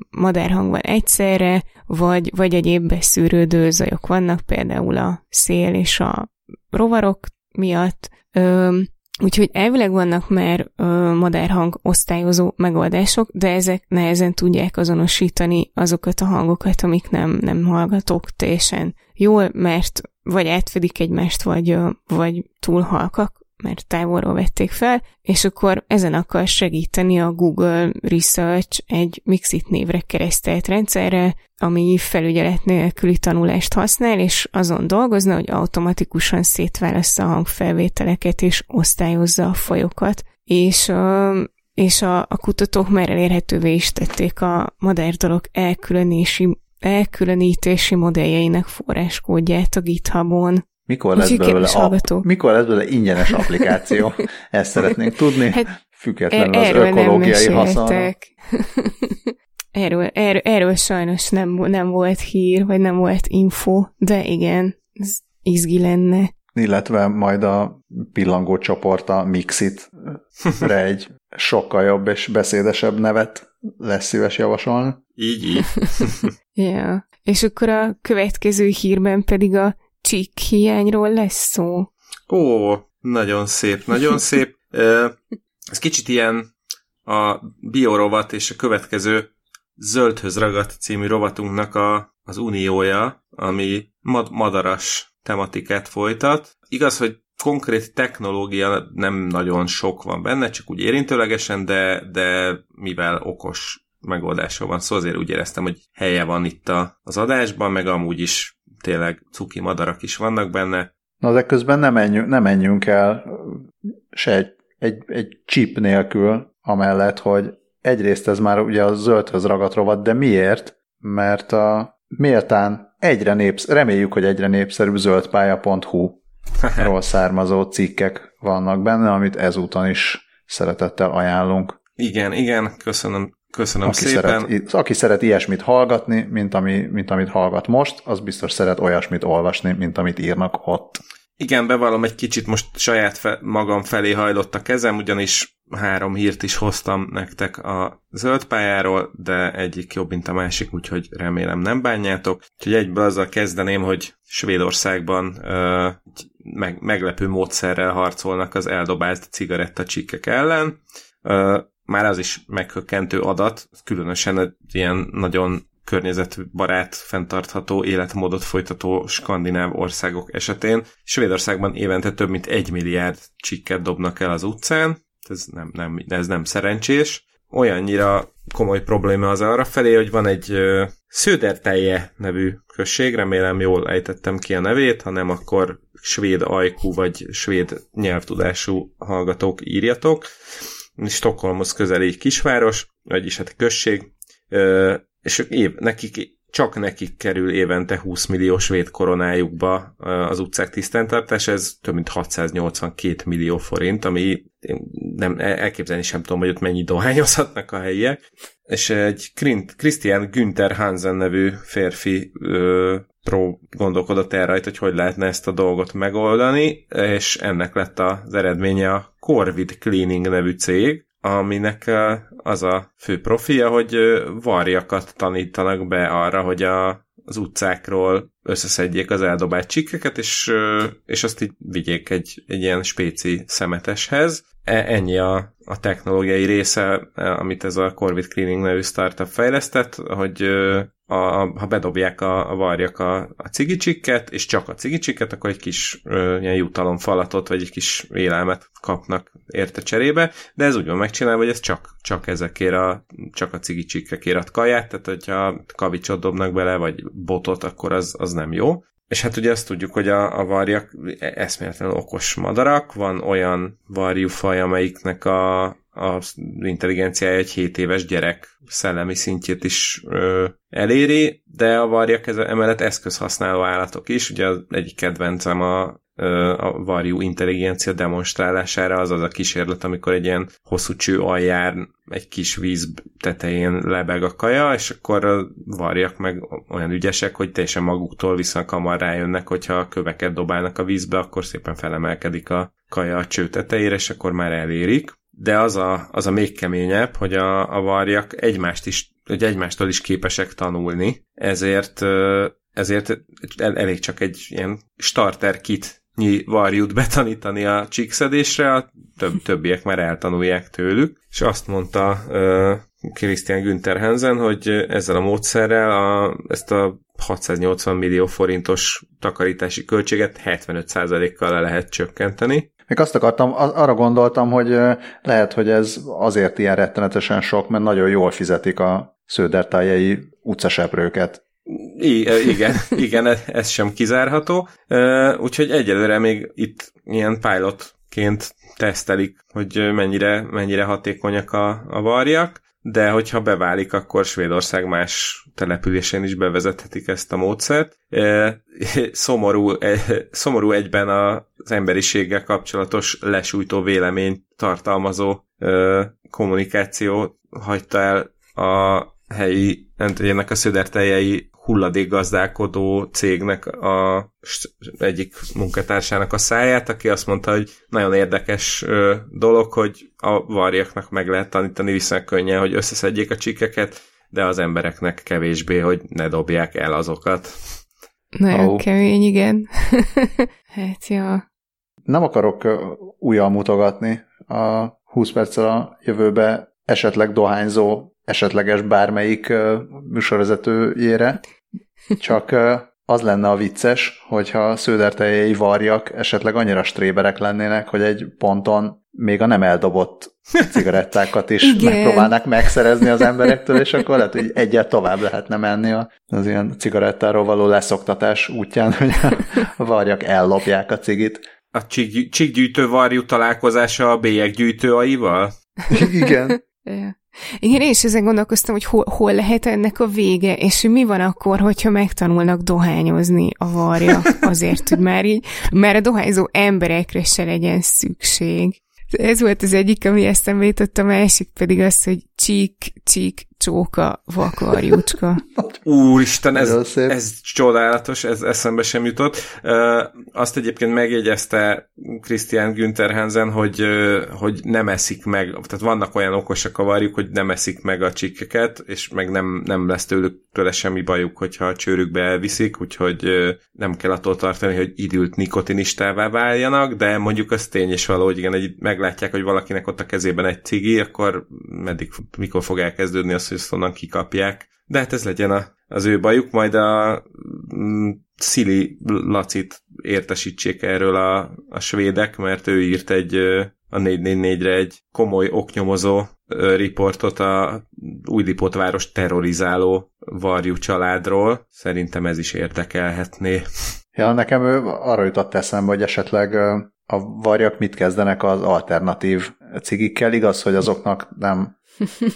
madárhang van egyszerre, vagy, vagy egyéb beszűrődő zajok vannak, például a szél és a rovarok miatt, Úgyhogy elvileg vannak már madárhang osztályozó megoldások, de ezek nehezen tudják azonosítani azokat a hangokat, amik nem, nem hallgatók teljesen jól, mert vagy átfedik egymást, vagy, vagy túl halkak, mert távolról vették fel, és akkor ezen akar segíteni a Google Research egy Mixit névre keresztelt rendszerre, ami felügyelet nélküli tanulást használ, és azon dolgozna, hogy automatikusan szétválassza a hangfelvételeket és osztályozza a fajokat. És és a, a kutatók már elérhetővé is tették a modern dolog elkülönési, elkülönítési modelljeinek forráskódját a GitHubon. Mikor lesz, belőle a, mikor lesz belőle ingyenes applikáció? Ezt szeretnénk tudni, hát, függetlenül az ökológiai haszonra. Erről, erről, erről sajnos nem, nem volt hír, vagy nem volt info, de igen, ez izgi lenne. Illetve majd a pillangó csoport a Mixit re egy sokkal jobb és beszédesebb nevet lesz szíves javasolni. Így, így. ja. És akkor a következő hírben pedig a csík hiányról lesz szó. Ó, nagyon szép, nagyon szép. Ez kicsit ilyen a biorovat és a következő Zöldhöz ragadt című rovatunknak a, az uniója, ami mad- madaras tematikát folytat. Igaz, hogy konkrét technológia nem nagyon sok van benne, csak úgy érintőlegesen, de, de mivel okos megoldásról van szó, szóval azért úgy éreztem, hogy helye van itt a, az adásban, meg amúgy is tényleg cuki madarak is vannak benne. Na de közben nem menjünk, nem menjünk el se egy, egy, egy chip nélkül, amellett, hogy egyrészt ez már ugye a zöldhöz ragadt rovat, de miért? Mert a méltán egyre népsz, reméljük, hogy egyre népszerűbb zöldpálya.hu ról származó cikkek vannak benne, amit ezúton is szeretettel ajánlunk. Igen, igen, köszönöm, köszönöm aki szépen. Szeret, aki szeret ilyesmit hallgatni, mint, ami, mint amit hallgat most, az biztos szeret olyasmit olvasni, mint amit írnak ott. Igen, bevallom, egy kicsit most saját fe, magam felé hajlott a kezem, ugyanis három hírt is hoztam nektek a zöld pályáról, de egyik jobb, mint a másik, úgyhogy remélem nem bánjátok. Úgyhogy egyből azzal kezdeném, hogy Svédországban uh, meg, meglepő módszerrel harcolnak az eldobált cigarettacsikkek ellen. Uh, már az is meghökkentő adat, különösen ilyen nagyon környezetbarát, fenntartható életmódot folytató skandináv országok esetén. Svédországban évente több mint egy milliárd csikket dobnak el az utcán, ez nem, nem, ez nem szerencsés. Olyannyira komoly probléma az arra felé, hogy van egy Sződertelje nevű község, remélem jól ejtettem ki a nevét, ha nem, akkor svéd ajkú vagy svéd nyelvtudású hallgatók írjatok. Stockholmhoz közel egy kisváros, vagyis hát község, és év, nekik, csak nekik kerül évente 20 millió svéd koronájukba az utcák tisztántartás, ez több mint 682 millió forint, ami nem elképzelni sem tudom, hogy ott mennyi dohányozhatnak a helyiek. És egy Christian Günther Hansen nevű férfi ö, pró gondolkodott el rajta, hogy hogy lehetne ezt a dolgot megoldani, és ennek lett az eredménye a Corvid Cleaning nevű cég, aminek az a fő profilja, hogy varjakat tanítanak be arra, hogy a, az utcákról összeszedjék az eldobált csikkeket, és, és azt így vigyék egy, egy ilyen spéci szemeteshez. E, ennyi a, a technológiai része, amit ez a Corvid Cleaning nevű startup fejlesztett, hogy a, ha bedobják a, a varjak a, a cigicsikket, és csak a cigicsikket, akkor egy kis ö, ilyen jutalomfalatot, vagy egy kis élelmet kapnak érte cserébe, de ez úgy van megcsinálva, hogy ez csak, csak ezekért a, csak a cigicsikkekért ad kaját, tehát hogyha kavicsot dobnak bele, vagy botot, akkor az, az nem jó. És hát ugye azt tudjuk, hogy a, a varjak eszméletlenül okos madarak, van olyan varjúfaj, amelyiknek a, az intelligenciája egy 7 éves gyerek szellemi szintjét is ö, eléri, de a varjak ez, emellett eszközhasználó állatok is. Ugye az egyik kedvencem a, a varjú intelligencia demonstrálására az az a kísérlet, amikor egy ilyen hosszú cső alján egy kis víz tetején lebeg a kaja, és akkor a varjak meg olyan ügyesek, hogy teljesen maguktól viszont hamar rájönnek, hogyha a köveket dobálnak a vízbe, akkor szépen felemelkedik a kaja a cső tetejére, és akkor már elérik. De az a, az a még keményebb, hogy a, a varjak egymást is, hogy egymástól is képesek tanulni, ezért, ezért elég csak egy ilyen starter kit varjút betanítani a csíkszedésre, a több, többiek már eltanulják tőlük, és azt mondta uh, Christian Günther Hansen, hogy ezzel a módszerrel a, ezt a 680 millió forintos takarítási költséget 75%-kal le lehet csökkenteni, még azt akartam, arra gondoltam, hogy lehet, hogy ez azért ilyen rettenetesen sok, mert nagyon jól fizetik a sződertájai utcaseprőket. I- igen, igen, ez sem kizárható. Úgyhogy egyelőre még itt ilyen pilotként tesztelik, hogy mennyire, mennyire hatékonyak a, a varjak de hogyha beválik, akkor Svédország más településén is bevezethetik ezt a módszert. Szomorú, szomorú egyben az emberiséggel kapcsolatos lesújtó vélemény tartalmazó kommunikáció hagyta el a helyi, ennek a szöderteljei hulladékgazdálkodó cégnek a egyik munkatársának a száját, aki azt mondta, hogy nagyon érdekes dolog, hogy a varjaknak meg lehet tanítani viszonylag könnyen, hogy összeszedjék a csikeket, de az embereknek kevésbé, hogy ne dobják el azokat. Nagyon oh. kemény, igen. hát, ja. Nem akarok újjal mutogatni a 20 perccel a jövőbe esetleg dohányzó, esetleges bármelyik műsorvezetőjére, csak az lenne a vicces, hogyha sződertejei varjak esetleg annyira stréberek lennének, hogy egy ponton még a nem eldobott cigarettákat is Igen. megpróbálnak megszerezni az emberektől, és akkor lehet, hogy egyet tovább lehetne menni az ilyen cigarettáról való leszoktatás útján, hogy a varjak ellopják a cigit. A csíkgyűjtő varjú találkozása a bélyeggyűjtő aival? Igen. Igen, én is ezen gondolkoztam, hogy hol, hol lehet ennek a vége, és mi van akkor, hogyha megtanulnak dohányozni a varja, azért, hogy már így, már a dohányzó emberekre se legyen szükség. Ez volt az egyik, ami eszembe jutott, a másik pedig az, hogy csík, csík, csóka, vakarjúcska. Úristen, ez, ez csodálatos, ez eszembe sem jutott. Azt egyébként megjegyezte Christian Günther Hansen, hogy, hogy nem eszik meg, tehát vannak olyan okosak a varjuk, hogy nem eszik meg a csikkeket, és meg nem, nem lesz tőlük tőle semmi bajuk, hogyha a csőrükbe elviszik, úgyhogy nem kell attól tartani, hogy idült nikotinistává váljanak, de mondjuk az tény és való, hogy igen, egy, meglátják, hogy valakinek ott a kezében egy cigi, akkor meddig, mikor fog elkezdődni az, onnan kikapják. De hát ez legyen a, az ő bajuk, majd a mm, Szili Lacit értesítsék erről a, a svédek, mert ő írt egy a 444-re egy komoly oknyomozó riportot a Újlipótváros terrorizáló varjú családról. Szerintem ez is érdekelhetné. Ja, nekem ő arra jutott eszembe, hogy esetleg a varjak mit kezdenek az alternatív cigikkel. Igaz, hogy azoknak nem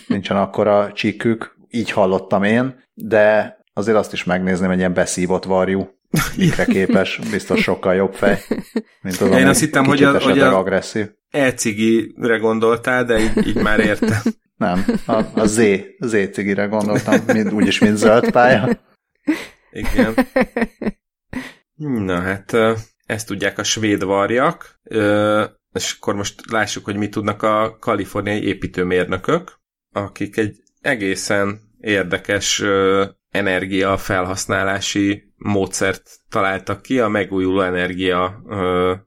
nincsen akkora csíkük, így hallottam én, de azért azt is megnézném, egy ilyen beszívott varjú, mikre képes, biztos sokkal jobb fej, mint az, Én azt hittem, hogy a, hogy a agresszív. E-cigire gondoltál, de így, így már értem. Nem, a, a Z, Z cigire gondoltam, mint, úgyis, mint zöld pálya. Igen. Na hát, ezt tudják a svéd varjak, és akkor most lássuk, hogy mit tudnak a kaliforniai építőmérnökök, akik egy egészen érdekes energia felhasználási módszert találtak ki a megújuló energia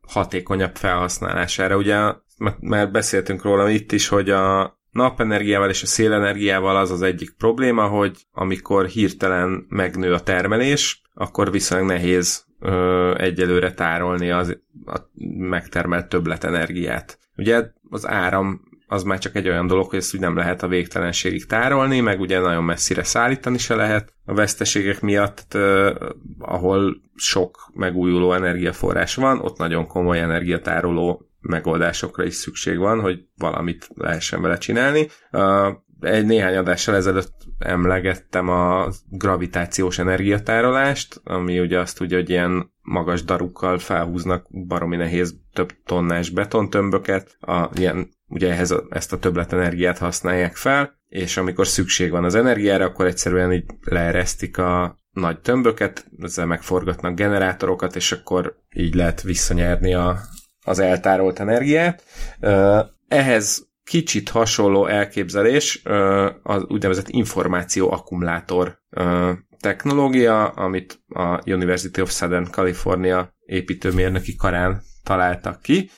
hatékonyabb felhasználására. Ugye már beszéltünk róla itt is, hogy a napenergiával és a szélenergiával az az egyik probléma, hogy amikor hirtelen megnő a termelés, akkor viszonylag nehéz ö, egyelőre tárolni az, a megtermelt többletenergiát. Ugye az áram az már csak egy olyan dolog, hogy ezt úgy nem lehet a végtelenségig tárolni, meg ugye nagyon messzire szállítani se lehet a veszteségek miatt, eh, ahol sok megújuló energiaforrás van, ott nagyon komoly energiatároló megoldásokra is szükség van, hogy valamit lehessen vele csinálni. Uh, egy néhány adással ezelőtt emlegettem a gravitációs energiatárolást, ami ugye azt tudja, hogy ilyen magas darukkal felhúznak baromi nehéz több tonnás betontömböket, a, ilyen, ugye ehhez a, ezt a többletenergiát használják fel, és amikor szükség van az energiára, akkor egyszerűen így leeresztik a nagy tömböket, ezzel megforgatnak generátorokat, és akkor így lehet visszanyerni a, az eltárolt energiát. Ehhez kicsit hasonló elképzelés az úgynevezett információ akkumulátor technológia, amit a University of Southern California építőmérnöki karán találtak ki.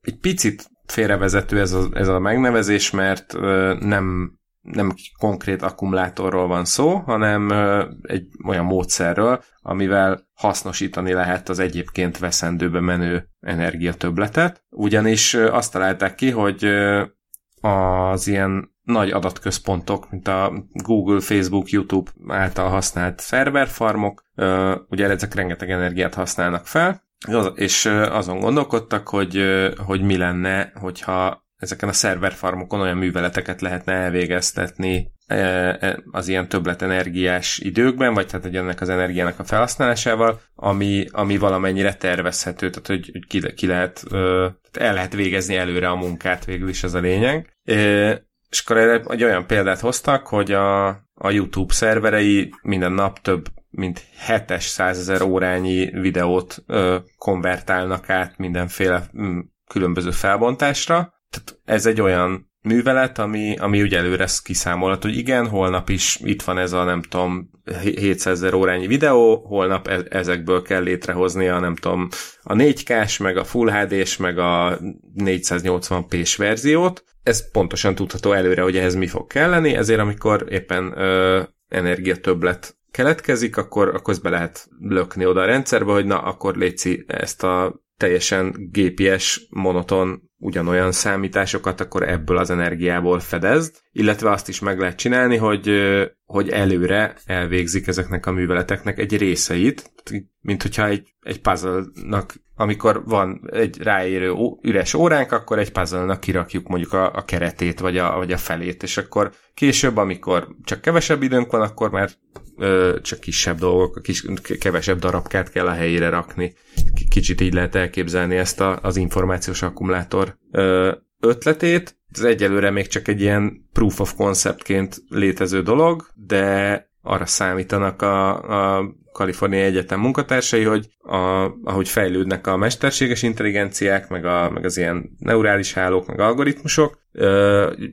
Egy picit félrevezető ez a, ez a megnevezés, mert nem nem konkrét akkumulátorról van szó, hanem egy olyan módszerről, amivel hasznosítani lehet az egyébként veszendőbe menő energiatöbletet. Ugyanis azt találták ki, hogy az ilyen nagy adatközpontok, mint a Google, Facebook, YouTube által használt szerverfarmok, ugye ezek rengeteg energiát használnak fel, és azon gondolkodtak, hogy, hogy mi lenne, hogyha ezeken a szerverfarmokon olyan műveleteket lehetne elvégeztetni e, e, az ilyen többletenergiás időkben, vagy tehát ennek az energiának a felhasználásával, ami, ami valamennyire tervezhető, tehát hogy, hogy ki, ki lehet, el lehet végezni előre a munkát, végül is ez a lényeg. És akkor erre egy olyan példát hoztak, hogy a, a YouTube szerverei minden nap több mint 7-es százezer órányi videót ö, konvertálnak át mindenféle m, különböző felbontásra, tehát ez egy olyan művelet, ami, ami ugye előre kiszámolhat, hogy igen, holnap is itt van ez a nem tudom 700 ezer órányi videó, holnap e- ezekből kell létrehozni a nem tudom a 4K-s, meg a Full HD-s, meg a 480p-s verziót. Ez pontosan tudható előre, hogy ehhez mi fog kelleni, ezért amikor éppen ö, energia többlet keletkezik, akkor, akkor be lehet lökni oda a rendszerbe, hogy na, akkor létszi ezt a teljesen GPS monoton ugyanolyan számításokat, akkor ebből az energiából fedezd, illetve azt is meg lehet csinálni, hogy, hogy előre elvégzik ezeknek a műveleteknek egy részeit, mint hogyha egy, egy puzzle-nak, amikor van egy ráérő üres óránk, akkor egy puzzle-nak kirakjuk mondjuk a, a keretét, vagy a, vagy a felét, és akkor később, amikor csak kevesebb időnk van, akkor már ö, csak kisebb dolgok, kis, kevesebb darabkát kell a helyére rakni. Kicsit így lehet elképzelni ezt a, az információs akkumulátor ö, ötletét. Ez egyelőre még csak egy ilyen proof of conceptként létező dolog, de arra számítanak a, a Kalifornia Egyetem munkatársai, hogy a, ahogy fejlődnek a mesterséges intelligenciák, meg, a, meg az ilyen neurális hálók, meg algoritmusok,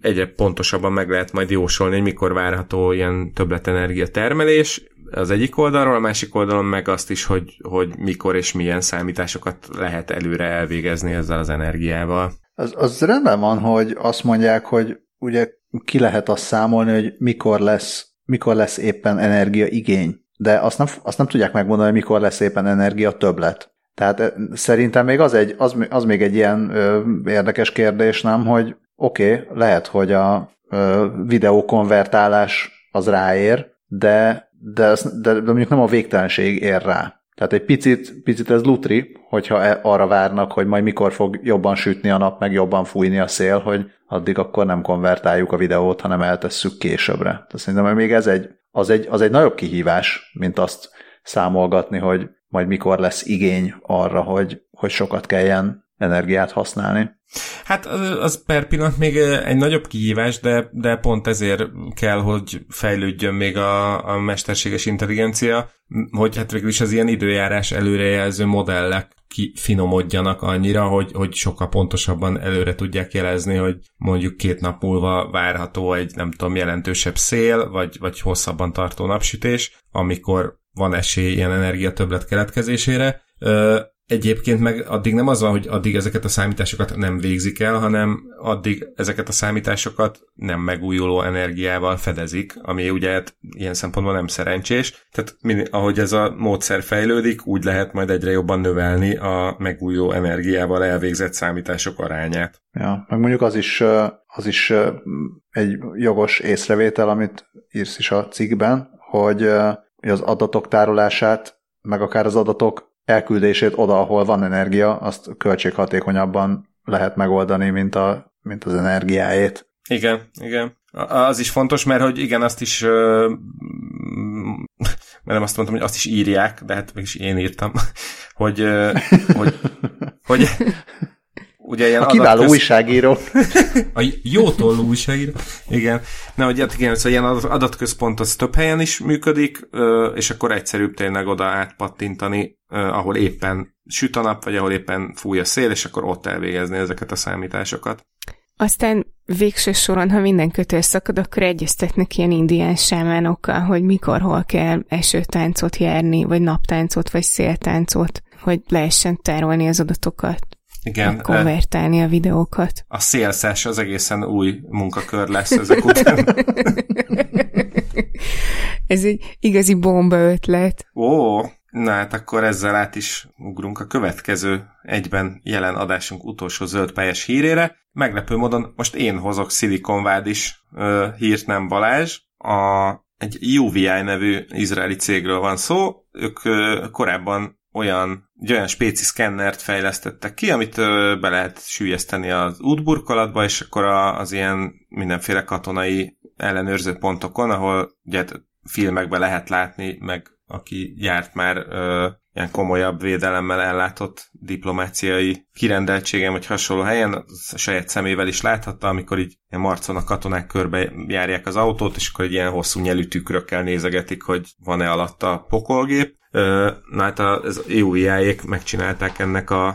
egyre pontosabban meg lehet majd jósolni, hogy mikor várható ilyen többletenergia termelés, az egyik oldalról, a másik oldalon meg azt is, hogy, hogy mikor és milyen számításokat lehet előre elvégezni ezzel az energiával. Az, az rendben van, hogy azt mondják, hogy ugye ki lehet azt számolni, hogy mikor lesz, mikor lesz éppen energiaigény, de azt nem, azt nem tudják megmondani, mikor lesz éppen energia többlet. Tehát szerintem még az, egy, az, az még egy ilyen ö, érdekes kérdés, nem, hogy oké, okay, lehet, hogy a ö, videókonvertálás az ráér, de, de, de, de mondjuk nem a végtelenség ér rá. Tehát egy picit, picit ez lutri, hogyha e, arra várnak, hogy majd mikor fog jobban sütni a nap, meg jobban fújni a szél, hogy addig akkor nem konvertáljuk a videót, hanem eltesszük későbbre. Tehát szerintem még ez egy, az egy, az egy nagyobb kihívás, mint azt számolgatni, hogy majd mikor lesz igény arra, hogy, hogy sokat kelljen energiát használni. Hát az per pillanat még egy nagyobb kihívás, de, de pont ezért kell, hogy fejlődjön még a, a mesterséges intelligencia, hogy hát végül is az ilyen időjárás előrejelző modellek kifinomodjanak annyira, hogy, hogy sokkal pontosabban előre tudják jelezni, hogy mondjuk két nap múlva várható egy, nem tudom, jelentősebb szél, vagy, vagy hosszabban tartó napsütés, amikor van esély ilyen energiatöblet keletkezésére. Egyébként meg addig nem az van, hogy addig ezeket a számításokat nem végzik el, hanem addig ezeket a számításokat nem megújuló energiával fedezik, ami ugye hát ilyen szempontból nem szerencsés. Tehát ahogy ez a módszer fejlődik, úgy lehet majd egyre jobban növelni a megújuló energiával elvégzett számítások arányát. Ja, meg mondjuk az is, az is egy jogos észrevétel, amit írsz is a cikkben, hogy az adatok tárolását, meg akár az adatok elküldését oda, ahol van energia, azt költséghatékonyabban lehet megoldani, mint, a, mint az energiáét. Igen, igen. Az is fontos, mert hogy igen, azt is mert nem azt mondtam, hogy azt is írják, de hát mégis én írtam, hogy, hogy, hogy ugye ilyen a kiváló adatköz... újságíró. a jótól újságíró. Igen. Na, hogy hát igen, szóval ilyen adatközpont az több helyen is működik, és akkor egyszerűbb tényleg oda átpattintani, ahol éppen süt a nap, vagy ahol éppen fúj a szél, és akkor ott elvégezni ezeket a számításokat. Aztán végső soron, ha minden kötő szakad, akkor egyeztetnek ilyen indián sámánokkal, hogy mikor, hol kell esőtáncot járni, vagy naptáncot, vagy széltáncot, hogy lehessen tárolni az adatokat. Igen. konvertálni a videókat. A szélszes az egészen új munkakör lesz ezek után. Ez egy igazi bomba ötlet. Ó, na hát akkor ezzel át is ugrunk a következő egyben jelen adásunk utolsó zöldpályás hírére. Meglepő módon most én hozok Silicon is uh, hírt, nem Balázs. A, egy UVI nevű izraeli cégről van szó. Ők uh, korábban olyan, egy olyan spéci szkennert fejlesztettek ki, amit be lehet sűjeszteni az útburkolatba, és akkor az ilyen mindenféle katonai ellenőrző pontokon, ahol ugye filmekben lehet látni, meg aki járt már ö, ilyen komolyabb védelemmel ellátott diplomáciai kirendeltségem, vagy hasonló helyen, a saját szemével is láthatta, amikor így ilyen marcon a katonák körbe járják az autót, és akkor egy ilyen hosszú nyelű tükrökkel nézegetik, hogy van-e alatt a pokolgép. Na hát az EUI-ék megcsinálták ennek a,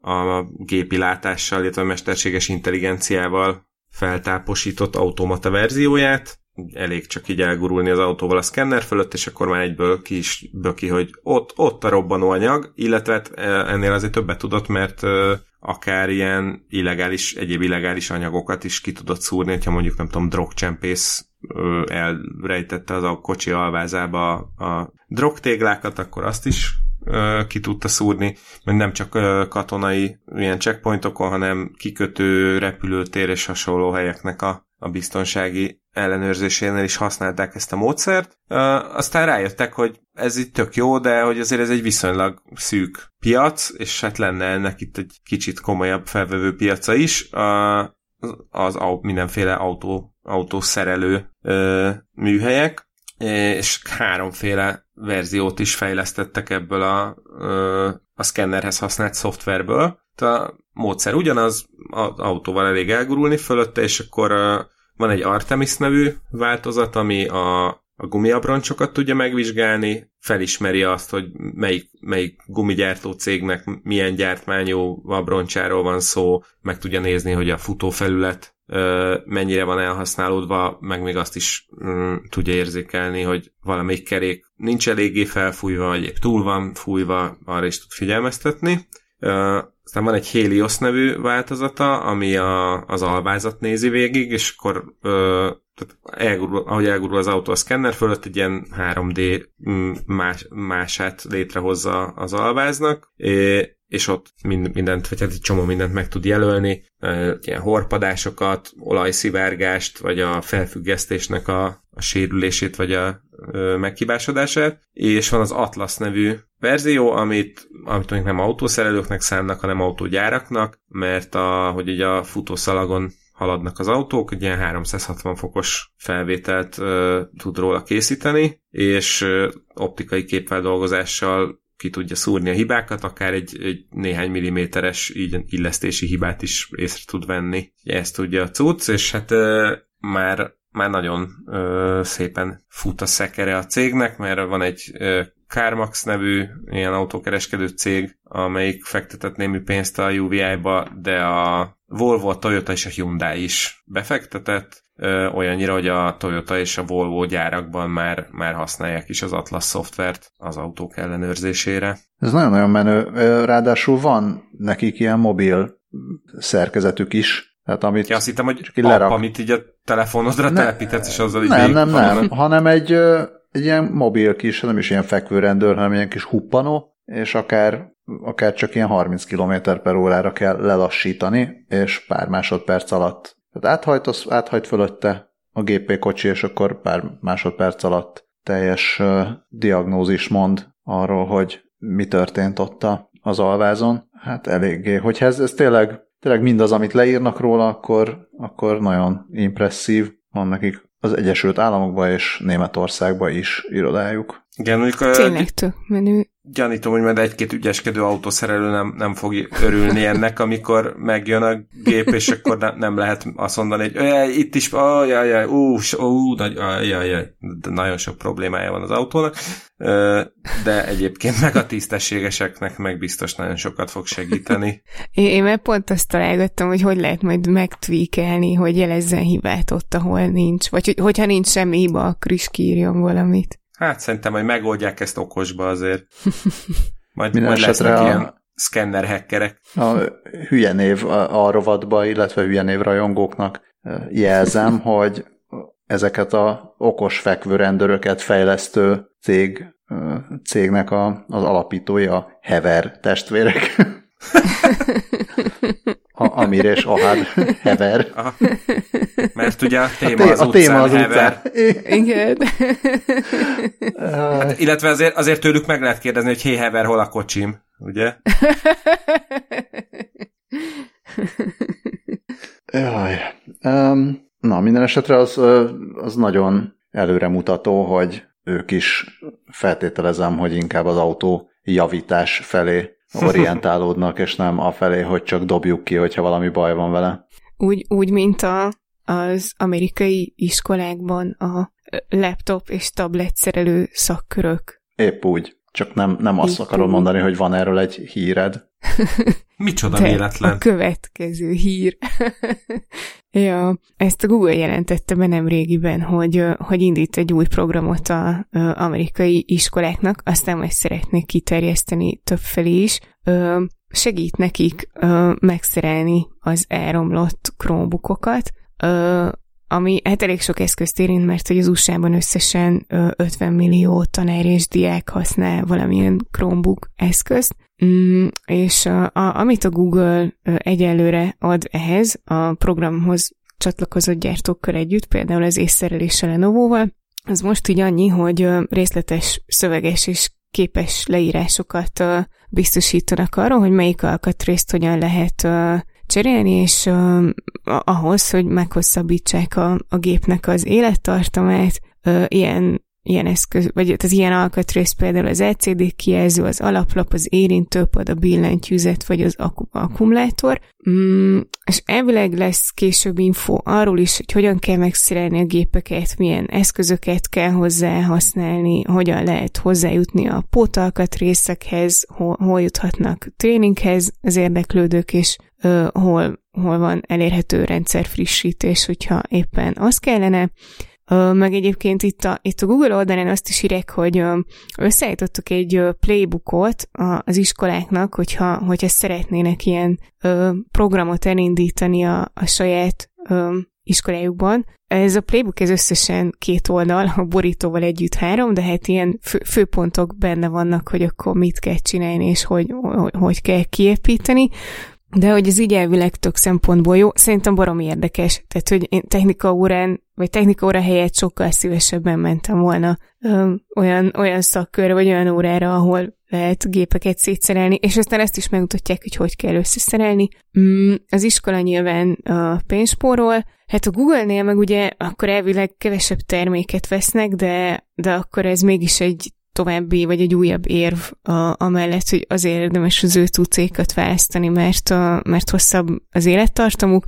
a gépi látással, illetve a mesterséges intelligenciával feltáposított automata verzióját, elég csak így elgurulni az autóval a szkenner fölött, és akkor már egyből ki is böki, hogy ott, ott a robbanóanyag, illetve hát, ennél azért többet tudott, mert akár ilyen illegális, egyéb illegális anyagokat is ki tudott szúrni, hogyha mondjuk nem tudom, drogcsempész elrejtette az a kocsi alvázába a drogtéglákat, akkor azt is ki tudta szúrni, mert nem csak katonai ilyen checkpointokon, hanem kikötő, repülőtér és hasonló helyeknek a, a biztonsági ellenőrzésénél is használták ezt a módszert. Aztán rájöttek, hogy ez itt tök jó, de hogy azért ez egy viszonylag szűk piac, és hát lenne ennek itt egy kicsit komolyabb felvevő piaca is. Az, mindenféle autó, autószerelő műhelyek, és háromféle verziót is fejlesztettek ebből a, a szkennerhez használt szoftverből. A módszer ugyanaz, az autóval elég elgurulni fölötte, és akkor van egy Artemis nevű változat, ami a, a gumiabroncsokat tudja megvizsgálni, felismeri azt, hogy melyik, melyik gumigyártó cégnek milyen gyártmányú abroncsáról van szó, meg tudja nézni, hogy a futófelület mennyire van elhasználódva, meg még azt is mm, tudja érzékelni, hogy valamelyik kerék nincs eléggé felfújva, vagy épp túl van fújva, arra is tud figyelmeztetni. Aztán van egy Helios nevű változata, ami a, az alvázat nézi végig, és akkor ö, tehát elgurul, ahogy elgurul az autó a szkenner fölött, egy ilyen 3D mm, más, mását létrehozza az alváznak, és ott mindent, vagy hát egy csomó mindent meg tud jelölni, ilyen horpadásokat, olajszivárgást, vagy a felfüggesztésnek a, a sérülését, vagy a meghibásodását, és van az Atlas nevű verzió, amit, amit mondjuk nem autószerelőknek szánnak, hanem autógyáraknak, mert a, hogy ugye a futószalagon haladnak az autók, egy ilyen 360 fokos felvételt ö, tud róla készíteni, és ö, optikai képfeldolgozással ki tudja szúrni a hibákat, akár egy, egy néhány milliméteres így illesztési hibát is észre tud venni. Ezt tudja a cucc, és hát már már nagyon ö, szépen fut a szekere a cégnek, mert van egy ö, CarMax nevű ilyen autókereskedő cég, amelyik fektetett némi pénzt a UVI-ba, de a Volvo, a Toyota és a Hyundai is befektetett, ö, olyannyira, hogy a Toyota és a Volvo gyárakban már, már használják is az Atlas szoftvert az autók ellenőrzésére. Ez nagyon-nagyon menő. Ráadásul van nekik ilyen mobil szerkezetük is, tehát amit ja, azt hittem, hogy app, lerak. amit így a telefonodra ne, telepítetsz, és azzal így Nem, nem, nem, hanem egy, egy ilyen mobil kis, nem is ilyen fekvőrendőr, hanem ilyen kis huppanó, és akár, akár csak ilyen 30 km per órára kell lelassítani, és pár másodperc alatt. Tehát áthajt, áthajt fölötte a GP kocsi, és akkor pár másodperc alatt teljes uh, diagnózis mond arról, hogy mi történt ott az alvázon. Hát eléggé. Hogyha ez, ez tényleg tényleg mindaz, amit leírnak róla, akkor, akkor nagyon impresszív. Van nekik az Egyesült Államokban és Németországban is irodájuk. Igen, mondjuk, Tényleg tök menő gyanítom, hogy majd egy-két ügyeskedő autószerelő nem, nem fog örülni ennek, amikor megjön a gép, és akkor ne, nem lehet azt mondani, hogy itt is, oh, jaj, jaj, ú, ú, nagy, jaj, nagyon sok problémája van az autónak, de egyébként meg a tisztességeseknek meg biztos nagyon sokat fog segíteni. Én, én meg pont azt találgattam, hogy hogy lehet majd megtweakelni, hogy jelezzen hibát ott, ahol nincs, vagy hogy, hogyha nincs semmi hiba, akkor is kírjon valamit. Hát szerintem, hogy megoldják ezt okosba azért. Majd, Minden majd lesznek a... ilyen szkenner hackerek. A hülye név a rovatba, illetve hülye név rajongóknak jelzem, hogy ezeket a okos fekvőrendőröket fejlesztő cég, cégnek a, az alapítója Hever testvérek. A, Amir és Ahad hever. Aha. Mert ugye a téma a té- az, a utcán téma az hever. Utcán. Igen. Hát, illetve azért, azért tőlük meg lehet kérdezni, hogy hé hever, hol a kocsim, ugye? Jaj. Um, na, minden esetre az, az nagyon előremutató, hogy ők is feltételezem, hogy inkább az autó javítás felé orientálódnak, és nem afelé, hogy csak dobjuk ki, hogyha valami baj van vele. Úgy, úgy mint a, az amerikai iskolákban a laptop és tablet szerelő szakkörök. Épp úgy. Csak nem, nem azt Épp akarom úgy. mondani, hogy van erről egy híred. Micsoda De véletlen. A következő hír. ja, ezt a Google jelentette be nem régiben, hogy, hogy indít egy új programot az amerikai iskoláknak, aztán majd szeretnék kiterjeszteni többfelé is. Segít nekik megszerelni az elromlott Chromebookokat, ami hát elég sok eszközt érint, mert hogy az USA-ban összesen 50 millió tanár és diák használ valamilyen Chromebook eszközt, mm, és a, a, amit a Google egyelőre ad ehhez a programhoz csatlakozott gyártókkal együtt, például az észszereléssel Lenovo-val, az most így annyi, hogy részletes szöveges és képes leírásokat biztosítanak arról, hogy melyik alkatrészt hogyan lehet cserélni, és ahhoz, hogy meghosszabbítsák a, a gépnek az élettartamát, ilyen ilyen eszköz, vagy az ilyen alkatrész például az LCD kijelző, az alaplap, az érintőpad, a billentyűzet, vagy az ak- akkumulátor. Mm, és elvileg lesz később info arról is, hogy hogyan kell megszerelni a gépeket, milyen eszközöket kell hozzá használni, hogyan lehet hozzájutni a pótalkatrészekhez, hol, hol juthatnak tréninghez az érdeklődők, és ö, hol, hol van elérhető rendszer frissítés, hogyha éppen az kellene. Meg egyébként itt a, itt a Google oldalán azt is írek, hogy összeállítottuk egy playbookot az iskoláknak, hogyha, hogyha szeretnének ilyen programot elindítani a, a saját iskolájukban. Ez a playbook ez összesen két oldal, a borítóval együtt három, de hát ilyen fő, főpontok benne vannak, hogy akkor mit kell csinálni, és hogy, hogy, hogy kell kiépíteni. De hogy ez így elvileg tök szempontból jó, szerintem barom érdekes. Tehát, hogy én technika órán, vagy technika óra helyett sokkal szívesebben mentem volna ö, olyan, olyan szakkörre, vagy olyan órára, ahol lehet gépeket szétszerelni, és aztán ezt is megmutatják, hogy hogy kell összeszerelni. Mm, az iskola nyilván a pénzspórol, hát a Google-nél meg ugye akkor elvileg kevesebb terméket vesznek, de, de akkor ez mégis egy további, vagy egy újabb érv a, amellett, hogy azért érdemes az ő tucékat választani, mert, a, mert hosszabb az élettartamuk,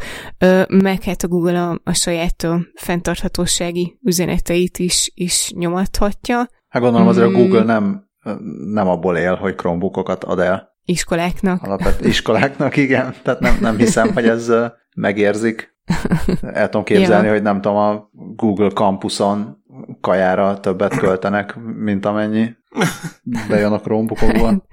meg hát a Google a, a saját a fenntarthatósági üzeneteit is, is nyomathatja. Hát gondolom azért a hmm. Google nem, nem abból él, hogy Chromebookokat ad el. Iskoláknak. Alapvet, iskoláknak, igen. Tehát nem, nem hiszem, hogy ez megérzik. El tudom képzelni, ja. hogy nem tudom, a Google campuson kajára többet költenek, mint amennyi bejön a Chromebookokban.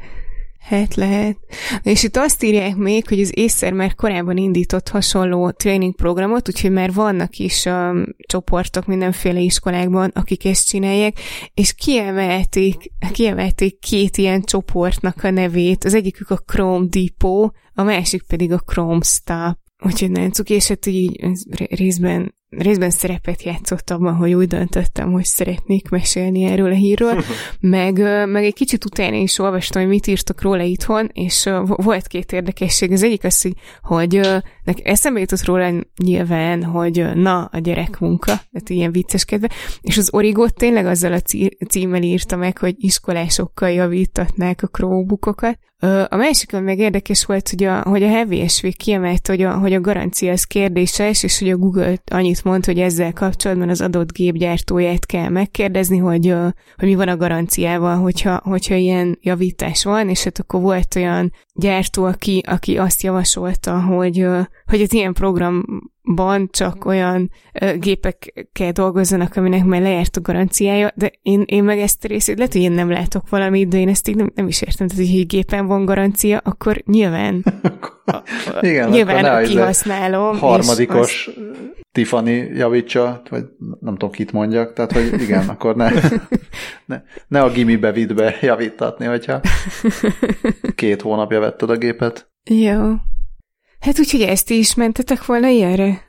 Hát lehet. És itt azt írják még, hogy az észre már korábban indított hasonló tréning programot, úgyhogy már vannak is um, csoportok mindenféle iskolákban, akik ezt csinálják, és kiemelték, kiemelték két ilyen csoportnak a nevét. Az egyikük a Chrome Depot, a másik pedig a Chrome Stop. Úgyhogy nagyon cuki, és hát így részben részben szerepet játszott abban, hogy úgy döntöttem, hogy szeretnék mesélni erről a hírről, meg, meg egy kicsit utána is olvastam, hogy mit írtak róla itthon, és volt két érdekesség. Az egyik az, hogy, hogy nekem eszembe jutott róla nyilván, hogy na, a gyerekmunka, tehát ilyen vicceskedve, és az Origót tényleg azzal a címmel írta meg, hogy iskolásokkal javítatnák a Chromebookokat, a másik, ami meg érdekes volt, hogy a, hogy a HVSV kiemelt, hogy a, hogy a garancia az kérdéses, és hogy a Google annyit mond, hogy ezzel kapcsolatban az adott gépgyártóját kell megkérdezni, hogy, hogy mi van a garanciával, hogyha, hogyha ilyen javítás van, és hát akkor volt olyan gyártó, aki, aki azt javasolta, hogy, hogy az ilyen programban csak olyan gépekkel dolgozzanak, aminek már lejárt a garanciája, de én, én meg ezt a részét, lehet, hogy én nem látok valamit, de én ezt így nem, nem is értem, tehát, hogy egy gépen van garancia, akkor nyilván Igen, nyilván akkor kihasználom. Harmadikos az... Tiffany javítsa, vagy nem tudom, kit mondjak, tehát, hogy igen, akkor ne, ne, ne a gimibe vidd be javítatni, hogyha két hónapja vetted a gépet. Jó. Hát úgyhogy ezt is mentetek volna ilyenre?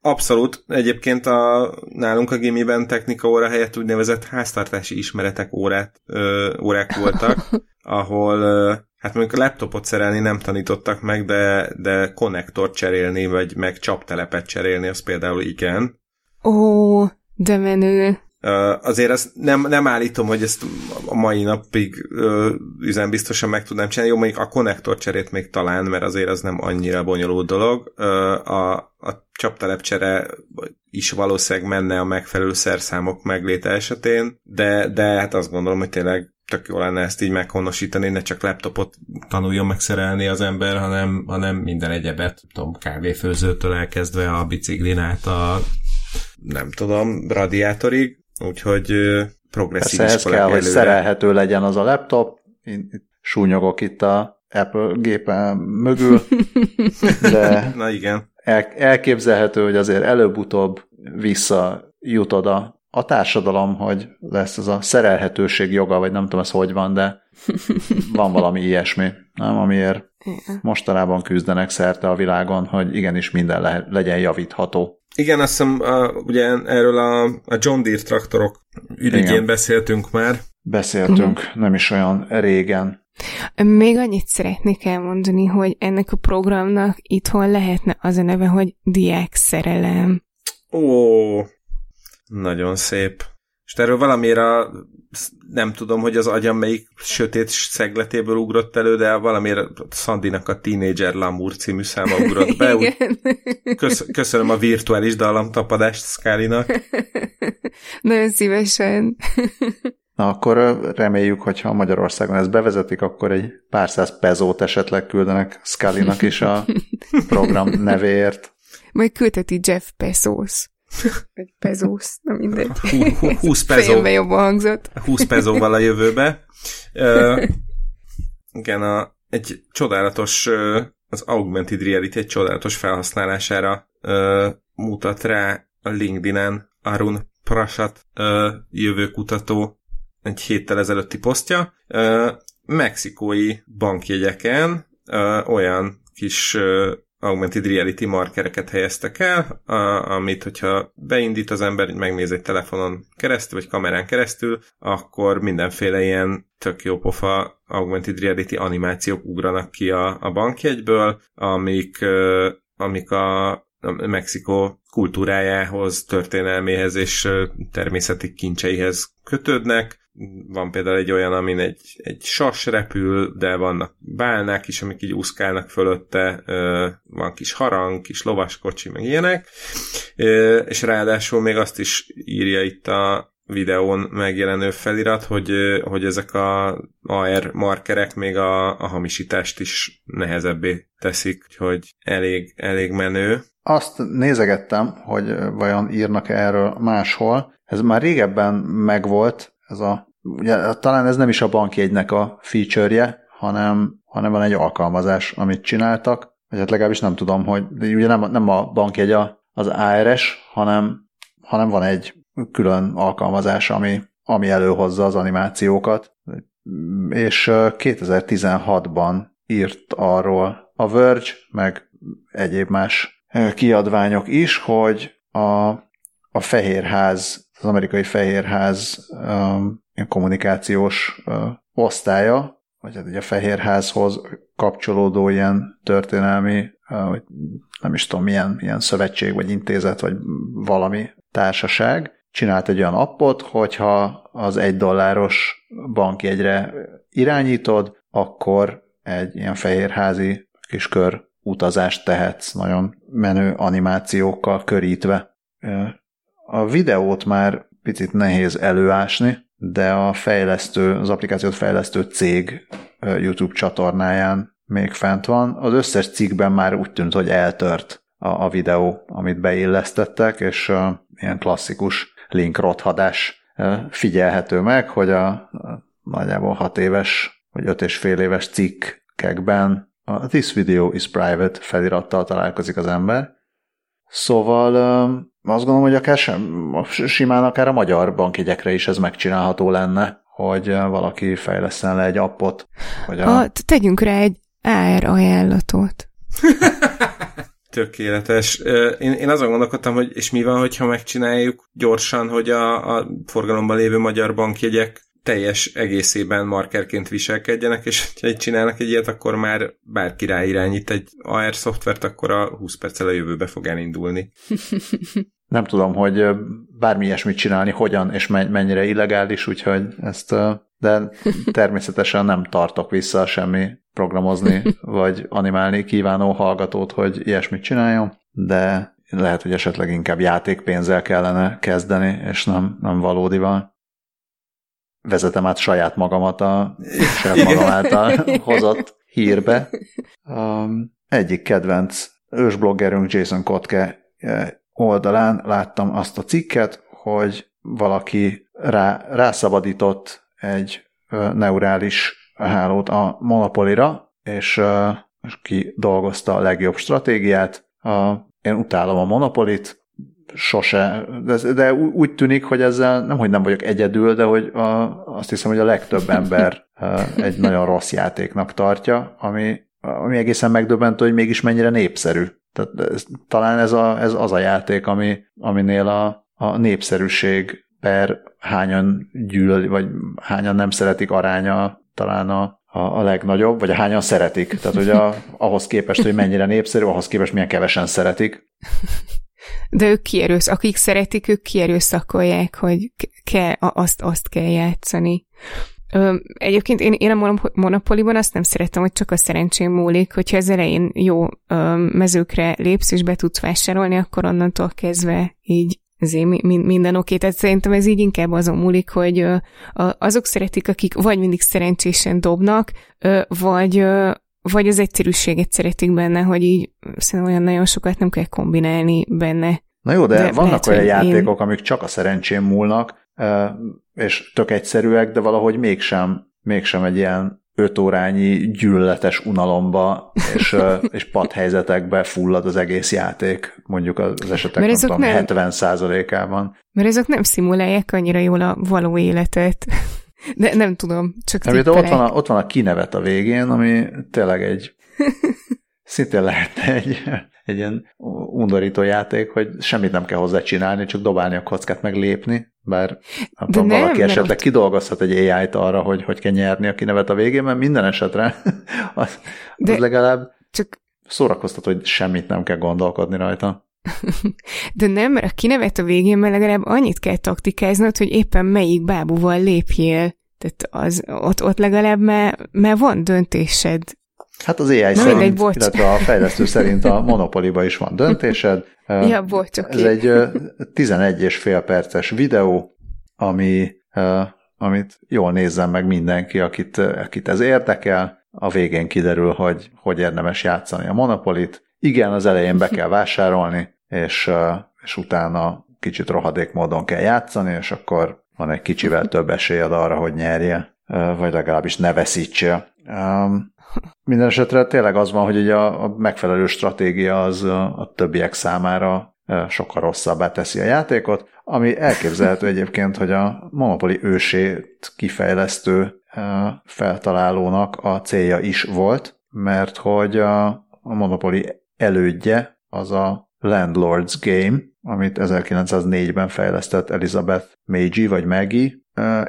Abszolút. Egyébként a, nálunk a gimiben technika óra helyett úgynevezett háztartási ismeretek órát, ö, órák voltak, ahol ö, hát mondjuk a laptopot szerelni nem tanítottak meg, de, de konnektort cserélni, vagy meg csaptelepet cserélni, az például igen. Ó, de menő. Azért azt nem, nem állítom, hogy ezt a mai napig üzen biztosan meg tudnám csinálni. Jó, mondjuk a konnektor cserét még talán, mert azért az nem annyira bonyolult dolog. A, a csaptelepcsere is valószínűleg menne a megfelelő szerszámok megléte esetén, de, de hát azt gondolom, hogy tényleg tök jó lenne ezt így meghonosítani, ne csak laptopot tanuljon megszerelni az ember, hanem, hanem minden egyebet, tudom, kávéfőzőtől elkezdve a biciklin át a nem tudom, radiátorig, Úgyhogy progresszív Persze ez kell, előre. hogy szerelhető legyen az a laptop. Én súnyogok itt a Apple gépen mögül, de Na igen. el, elképzelhető, hogy azért előbb-utóbb visszajutod a, a társadalom, hogy lesz ez a szerelhetőség joga, vagy nem tudom, ez hogy van, de van valami ilyesmi, nem, amiért mostanában küzdenek szerte a világon, hogy igenis minden le, legyen javítható. Igen, azt hiszem, uh, ugye erről a, a John Deere traktorok ürügyén beszéltünk már. Beszéltünk, uh-huh. nem is olyan régen. Még annyit szeretnék elmondani, hogy ennek a programnak itthon lehetne az a neve, hogy diák szerelem. Ó, nagyon szép. És erről valamire nem tudom, hogy az agyam melyik sötét szegletéből ugrott elő, de valamiért Sandinak a Teenager Lamour című száma ugrott be. Úgy kösz, köszönöm a virtuális dallamtapadást Skálinak. Nagyon szívesen. Na akkor reméljük, hogy ha Magyarországon ezt bevezetik, akkor egy pár száz pezót esetleg küldenek Scully-nak is a program nevéért. Majd küldheti Jeff Bezos. Egy pezósz, nem mindegy. 20 pezó. jobban hangzott. 20 pezóval a jövőbe. Uh, igen, a, egy csodálatos, az augmented reality egy csodálatos felhasználására uh, mutat rá a LinkedIn-en Arun Prasat uh, jövőkutató egy héttel ezelőtti posztja. Uh, mexikói bankjegyeken uh, olyan kis augmented reality markereket helyeztek el, a, amit, hogyha beindít az ember, megnéz egy telefonon keresztül, vagy kamerán keresztül, akkor mindenféle ilyen tök jó pofa augmented reality animációk ugranak ki a, a bankjegyből, amik, amik a, Mexikó kultúrájához, történelméhez és természeti kincseihez kötődnek, van például egy olyan, amin egy, egy sas repül, de vannak bálnák is, amik így úszkálnak fölötte, van kis harang, kis lovaskocsi, meg ilyenek, és ráadásul még azt is írja itt a videón megjelenő felirat, hogy, hogy ezek a AR markerek még a, a hamisítást is nehezebbé teszik, hogy elég, elég menő. Azt nézegettem, hogy vajon írnak erről máshol. Ez már régebben megvolt, ez a, ugye, talán ez nem is a bankjegynek a feature-je, hanem, hanem van egy alkalmazás, amit csináltak, vagy hát legalábbis nem tudom, hogy ugye nem, nem a bankjegy az ARS, hanem, hanem van egy külön alkalmazás, ami, ami előhozza az animációkat, és 2016-ban írt arról a Verge, meg egyéb más kiadványok is, hogy a, a Fehérház az amerikai fehérház um, kommunikációs uh, osztálya, vagy hát ugye a fehérházhoz kapcsolódó ilyen történelmi, uh, nem is tudom, milyen, milyen szövetség, vagy intézet, vagy valami társaság, csinált egy olyan appot, hogyha az egy dolláros bankjegyre irányítod, akkor egy ilyen fehérházi kis kör utazást tehetsz, nagyon menő animációkkal körítve. A videót már picit nehéz előásni, de a fejlesztő, az applikációt fejlesztő cég YouTube csatornáján még fent van. Az összes cikkben már úgy tűnt, hogy eltört a, a videó, amit beillesztettek, és uh, ilyen klasszikus link rothadás uh, figyelhető meg, hogy a, a nagyjából hat éves vagy öt és fél éves cikkekben a This video is private felirattal találkozik az ember. Szóval azt gondolom, hogy akár sem, simán akár a magyar bankjegyekre is ez megcsinálható lenne, hogy valaki fejleszen le egy appot. Hogy a... a tegyünk rá egy AR ajánlatot. Tökéletes. Én, én azon gondolkodtam, hogy és mi van, hogyha megcsináljuk gyorsan, hogy a, a forgalomban lévő magyar bankjegyek teljes egészében markerként viselkedjenek, és ha csinálnak egy ilyet, akkor már bárki ráirányít egy AR szoftvert, akkor a 20 perccel a jövőbe fog elindulni. Nem tudom, hogy bármi ilyesmit csinálni, hogyan és mennyire illegális, úgyhogy ezt, de természetesen nem tartok vissza semmi programozni vagy animálni kívánó hallgatót, hogy ilyesmit csináljon, de lehet, hogy esetleg inkább játékpénzzel kellene kezdeni, és nem, nem valódival vezetem át saját magamat a saját magam által hozott hírbe. Um, egyik kedvenc ősbloggerünk Jason Kotke eh, oldalán láttam azt a cikket, hogy valaki rá, rászabadított egy neurális hálót a monopolira, és, és ki dolgozta a legjobb stratégiát. A én utálom a monopolit, sose, de, de úgy tűnik, hogy ezzel nem, hogy nem vagyok egyedül, de hogy a, azt hiszem, hogy a legtöbb ember egy nagyon rossz játéknak tartja, ami, ami egészen megdöbbentő, hogy mégis mennyire népszerű. Tehát ez, talán ez, a, ez az a játék, ami, aminél a, a népszerűség per hányan gyűlöl, vagy hányan nem szeretik aránya talán a, a, a legnagyobb, vagy a hányan szeretik. Tehát, hogy a, ahhoz képest, hogy mennyire népszerű, ahhoz képest milyen kevesen szeretik. De ők kierősz, akik szeretik, ők kierőszakolják, hogy kell, azt, azt kell játszani. Egyébként én, én a monopoliban azt nem szeretem, hogy csak a szerencsém múlik, hogyha az elején jó mezőkre lépsz és be tudsz vásárolni, akkor onnantól kezdve így azért minden oké. Tehát szerintem ez így inkább azon múlik, hogy azok szeretik, akik vagy mindig szerencsésen dobnak, vagy vagy az egyszerűséget szeretik benne, hogy így szerintem olyan nagyon sokat nem kell kombinálni benne. Na jó, de, de vannak lehet, olyan játékok, én... amik csak a szerencsém múlnak, és tök egyszerűek, de valahogy mégsem, mégsem egy ilyen öt órányi gyűlöletes unalomba és, és padhelyzetekbe fullad az egész játék, mondjuk az esetek nem tudom, nem, 70% ában Mert ezek nem szimulálják annyira jól a való életet. De nem tudom, csak nem, ott, van a, ott van a kinevet a végén, ami tényleg egy szintén lehetne egy, egy ilyen undorító játék, hogy semmit nem kell hozzá csinálni, csak dobálni a kockát, meg lépni, bár tudom, nem, valaki esetleg ott... kidolgozhat egy AI-t arra, hogy hogy kell nyerni a kinevet a végén, mert minden esetre az, De az legalább csak szórakoztató, hogy semmit nem kell gondolkodni rajta. De nem, mert a kinevet a végén, mert legalább annyit kell taktikáznod, hogy éppen melyik bábúval lépjél. Tehát az, ott, ott legalább már, már van döntésed. Hát az AI Na, szerint, mindegy, bocs. illetve a fejlesztő szerint a Monopoly-ba is van döntésed. Ja, bocs, okay. Ez egy 11 és fél perces videó, ami, amit jól nézzen meg mindenki, akit, akit ez érdekel. A végén kiderül, hogy hogy érdemes játszani a Monopolit. Igen, az elején be kell vásárolni, és, és utána kicsit rohadék módon kell játszani, és akkor van egy kicsivel több esélyed arra, hogy nyerje, vagy legalábbis ne veszítse. Minden esetre tényleg az van, hogy a, a megfelelő stratégia az a többiek számára sokkal rosszabbá teszi a játékot, ami elképzelhető egyébként, hogy a Monopoly ősét kifejlesztő feltalálónak a célja is volt, mert hogy a Monopoly elődje az a Landlord's Game, amit 1904-ben fejlesztett Elizabeth Meiji vagy Maggie,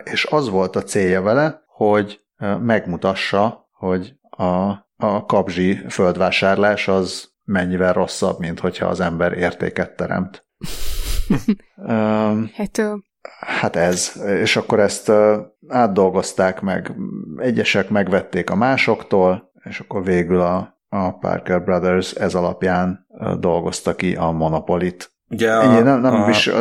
és az volt a célja vele, hogy megmutassa, hogy a, a kapzsi földvásárlás az mennyivel rosszabb, mint hogyha az ember értéket teremt. hát, hát ez. És akkor ezt átdolgozták meg, egyesek megvették a másoktól, és akkor végül a, a Parker Brothers ez alapján dolgozta ki a Monopolit. Ugye a, Ennyi, nem, nem a, is,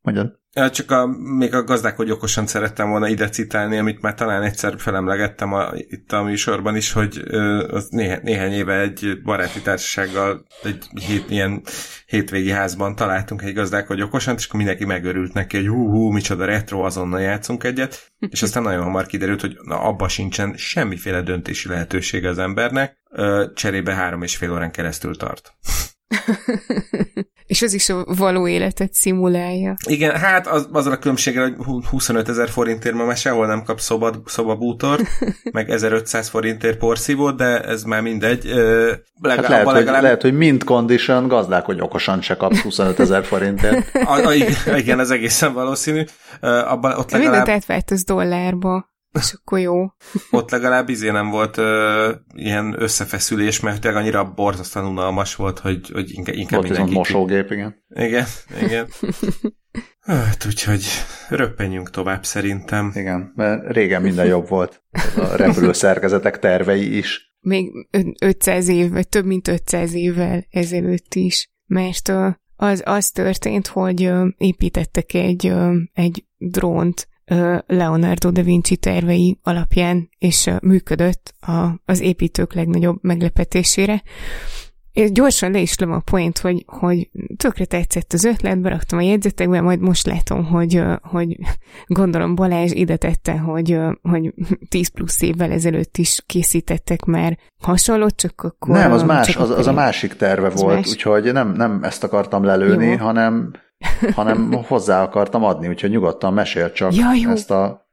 mondjad. Csak a, még a gazdák, hogy okosan szerettem volna ide citálni, amit már talán egyszer felemlegettem a, itt a műsorban is, hogy ö, az néhány, néhány éve egy baráti társasággal egy hét, ilyen hétvégi házban találtunk egy gazdák, hogy okosan, és akkor mindenki megörült neki, hogy hú, hú, micsoda retro, azonnal játszunk egyet, és aztán nagyon hamar kiderült, hogy na, abba sincsen semmiféle döntési lehetősége az embernek, ö, cserébe három és fél órán keresztül tart. És ez is a való életet szimulálja. Igen, hát az, azzal a különbséggel, hogy 25 ezer forintért ma már sehol nem kap szoba, szobabútort, meg 1500 forintért porszívót, de ez már mindegy. Legalább, hát lehet, legalább... hogy, lehet, hogy mind condition gazdák, hogy okosan se kapsz 25 ezer forintért. a, a, igen, ez egészen valószínű. Abban, ott legalább... Mindent átváltasz dollárba. És akkor jó. Ott legalább izé nem volt ö, ilyen összefeszülés, mert tényleg annyira borzasztóan unalmas volt, hogy, hogy inkább, inkább Ott mindenki... mosógép, igen. Igen, igen. Hát, úgyhogy röppenjünk tovább szerintem. Igen, mert régen minden jobb volt. A repülő szerkezetek tervei is. Még 500 év, vagy több mint 500 évvel ezelőtt is. Mert az, az történt, hogy építettek egy, egy drónt, Leonardo da Vinci tervei alapján, és működött a, az építők legnagyobb meglepetésére. és gyorsan le is a point, hogy, hogy tökre tetszett az ötlet, beraktam a jegyzetekbe, majd most látom, hogy, hogy gondolom Balázs ide tette, hogy, hogy 10 plusz évvel ezelőtt is készítettek már hasonlót, csak akkor... Nem, az más, az, az a másik terve volt, más? úgyhogy nem, nem ezt akartam lelőni, jó. hanem hanem hozzá akartam adni, úgyhogy nyugodtan mesél csak ja, jó. ezt a,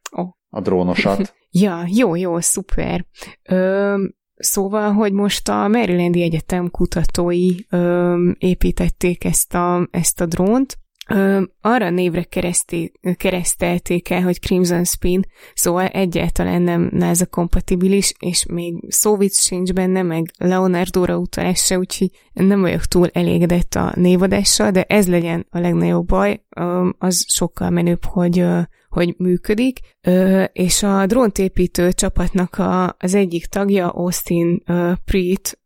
a drónosat. ja, jó, jó, szuper. Ö, Szóval, hogy most a Marylandi Egyetem kutatói ö, építették ezt a, ezt a drónt, arra névre kereszté, keresztelték el, hogy Crimson Spin, szóval egyáltalán nem NASA kompatibilis, és még Szóvic sincs benne, meg Leonardo-ra utalás se, úgyhogy nem vagyok túl elégedett a névadással, de ez legyen a legnagyobb baj, az sokkal menőbb, hogy hogy működik, és a dróntépítő csapatnak a, az egyik tagja, Austin Preet,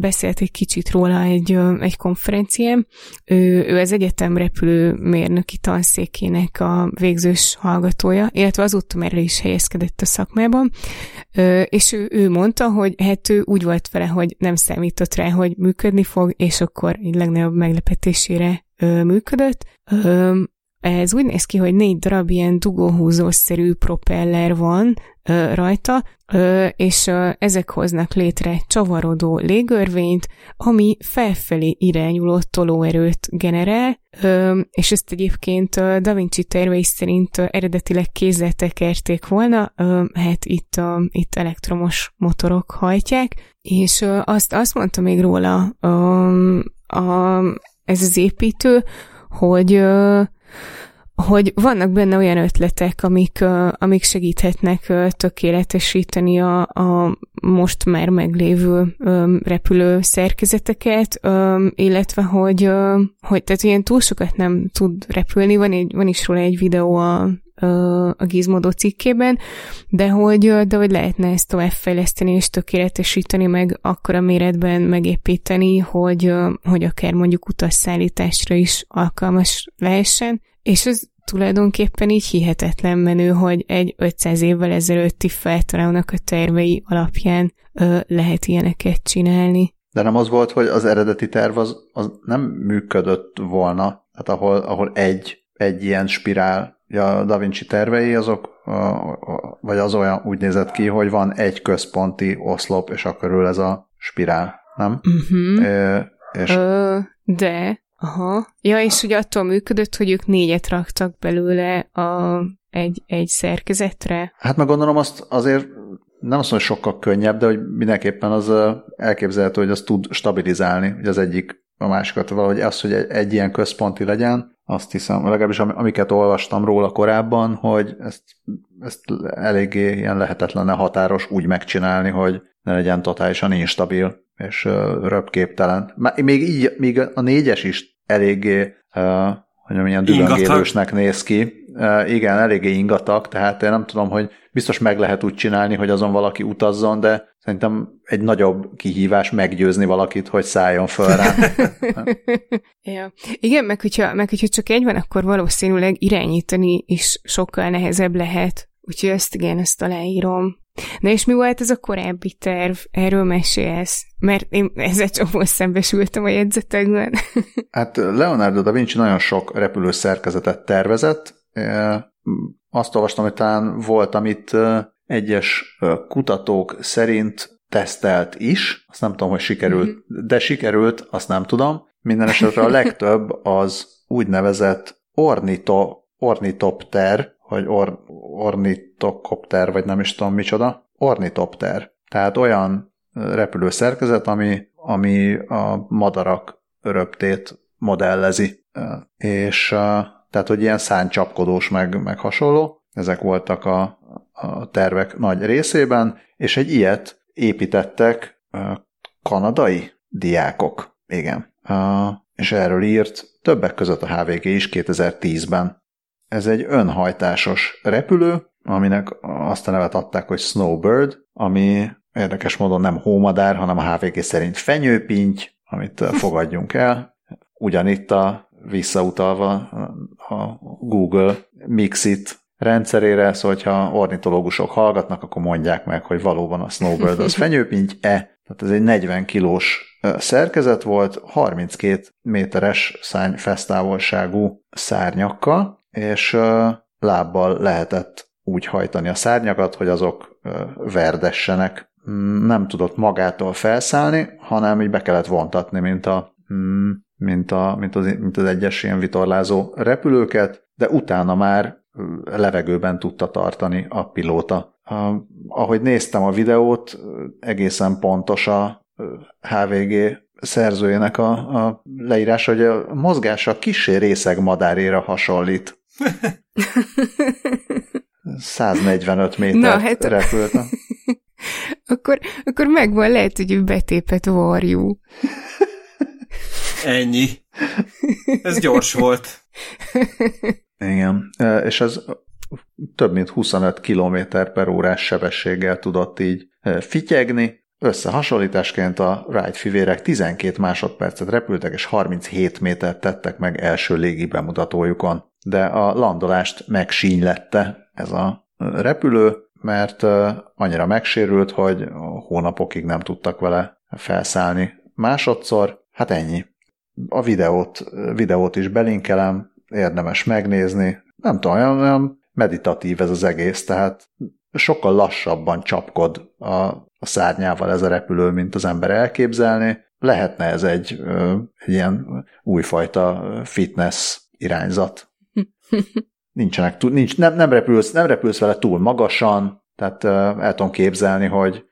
beszélt egy kicsit róla egy, egy konferencián. Ő, ő az egyetem repülő mérnöki tanszékének a végzős hallgatója, illetve azóta már is helyezkedett a szakmában, és ő, ő mondta, hogy hát ő úgy volt vele, hogy nem számított rá, hogy működni fog, és akkor egy legnagyobb meglepetésére működött. Ez úgy néz ki, hogy négy darab ilyen dugóhúzószerű propeller van ö, rajta, ö, és ö, ezek hoznak létre csavarodó légörvényt, ami felfelé irányuló tolóerőt generál, ö, és ezt egyébként ö, Da Vinci tervei szerint ö, eredetileg kézzel tekerték volna, ö, hát itt, ö, itt elektromos motorok hajtják, és ö, azt, azt mondta még róla ö, a, ez az építő, hogy ö, hogy vannak benne olyan ötletek, amik, amik segíthetnek tökéletesíteni a, a most már meglévő repülő szerkezeteket, illetve hogy, hogy tehát ilyen túl sokat nem tud repülni, van, egy, van is róla egy videó a, a Gizmodo cikkében, de hogy, de hogy lehetne ezt továbbfejleszteni és tökéletesíteni, meg akkora méretben megépíteni, hogy, hogy akár mondjuk utasszállításra is alkalmas lehessen. És ez tulajdonképpen így hihetetlen menő, hogy egy 500 évvel ezelőtti feltalálónak a tervei alapján ö, lehet ilyeneket csinálni. De nem az volt, hogy az eredeti terv az, az nem működött volna, hát ahol, ahol egy, egy ilyen spirál, a Da Vinci tervei azok, vagy az olyan úgy nézett ki, hogy van egy központi oszlop, és akkor körül ez a spirál, nem? Uh-huh. É, és... Ö, de Aha. Ja, és ugye attól működött, hogy ők négyet raktak belőle a, egy, egy szerkezetre? Hát meg gondolom azt azért nem azt mondom, hogy sokkal könnyebb, de hogy mindenképpen az elképzelhető, hogy az tud stabilizálni, hogy az egyik a másikat valahogy az, hogy egy, egy ilyen központi legyen, azt hiszem, legalábbis amiket olvastam róla korábban, hogy ezt, ezt eléggé ilyen lehetetlen határos úgy megcsinálni, hogy ne legyen totálisan instabil és röpképtelen. Még így, még a négyes is eléggé, hogy milyen dühöngélősnek néz ki. Igen, eléggé ingatag, tehát én nem tudom, hogy biztos meg lehet úgy csinálni, hogy azon valaki utazzon, de szerintem egy nagyobb kihívás meggyőzni valakit, hogy szálljon föl rá. ja. Igen, meg hogyha, meg hogyha csak egy van, akkor valószínűleg irányítani is sokkal nehezebb lehet. Úgyhogy ezt igen, ezt aláírom. Na és mi volt ez a korábbi terv? Erről mesélsz? Mert én ezzel csomó szembesültem a jegyzetekben. hát Leonardo da Vinci nagyon sok repülő szerkezetet tervezett. Azt olvastam, hogy talán volt, amit egyes kutatók szerint tesztelt is, azt nem tudom, hogy sikerült, mm-hmm. de sikerült, azt nem tudom. Minden esetre a legtöbb az úgynevezett ornito, ornitopter, vagy or, ornitokopter, vagy nem is tudom micsoda, ornitopter. Tehát olyan repülő szerkezet, ami, ami a madarak öröptét modellezi. És tehát, hogy ilyen száncsapkodós, meg, meg hasonló, ezek voltak a, a tervek nagy részében, és egy ilyet építettek kanadai diákok. Igen. És erről írt többek között a HVG is 2010-ben. Ez egy önhajtásos repülő, aminek azt a nevet adták, hogy Snowbird, ami érdekes módon nem hómadár, hanem a HVG szerint fenyőpinty, amit fogadjunk el. Ugyanitt a visszautalva a Google Mixit rendszerére, szóval ha ornitológusok hallgatnak, akkor mondják meg, hogy valóban a Snowbird az fenyőpinty-e, tehát ez egy 40 kilós szerkezet volt, 32 méteres szárnyfesztávolságú szárnyakkal, és lábbal lehetett úgy hajtani a szárnyakat, hogy azok verdessenek. Mm, nem tudott magától felszállni, hanem így be kellett vontatni, mint a, mm, mint, a, mint, az, mint az egyes ilyen vitorlázó repülőket, de utána már levegőben tudta tartani a pilóta. Ahogy néztem a videót, egészen pontos a HVG szerzőjének a, a leírás, hogy a mozgása kisé részeg madáréra hasonlít. 145 méter Na, hát... repült. akkor, akkor megvan, lehet, hogy betépet varjú. Ennyi. Ez gyors volt. Igen, és ez több mint 25 km per órás sebességgel tudott így fityegni. Összehasonlításként a Wright fivérek 12 másodpercet repültek, és 37 métert tettek meg első légi bemutatójukon. De a landolást megsínylette ez a repülő, mert annyira megsérült, hogy hónapokig nem tudtak vele felszállni. Másodszor, hát ennyi. A videót, videót is belinkelem, érdemes megnézni. Nem tudom, olyan, olyan meditatív ez az egész, tehát sokkal lassabban csapkod a, a szárnyával ez a repülő, mint az ember elképzelni. Lehetne ez egy, egy ilyen újfajta fitness irányzat. Nincsenek, nincs, nem, nem, repülsz, nem repülsz vele túl magasan, tehát el tudom képzelni, hogy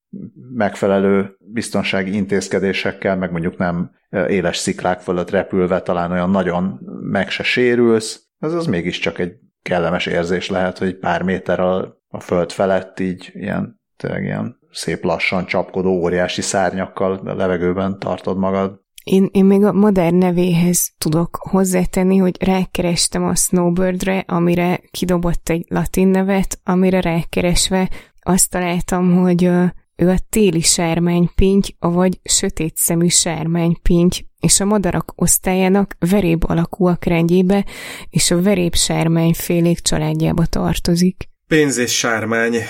megfelelő biztonsági intézkedésekkel, meg mondjuk nem éles sziklák fölött repülve talán olyan nagyon meg se sérülsz, ez az mégiscsak egy kellemes érzés lehet, hogy pár méter a, a föld felett így ilyen, tényleg ilyen szép lassan csapkodó óriási szárnyakkal a levegőben tartod magad. Én, én még a modern nevéhez tudok hozzátenni, hogy rákerestem a Snowbirdre, amire kidobott egy latin nevet, amire rákeresve azt találtam, hogy ő a téli sármánypinty, vagy sötét szemű sármánypinty, és a madarak osztályának veréb alakúak rendjébe és a veréb sármányfélék családjába tartozik. Pénz és sármány.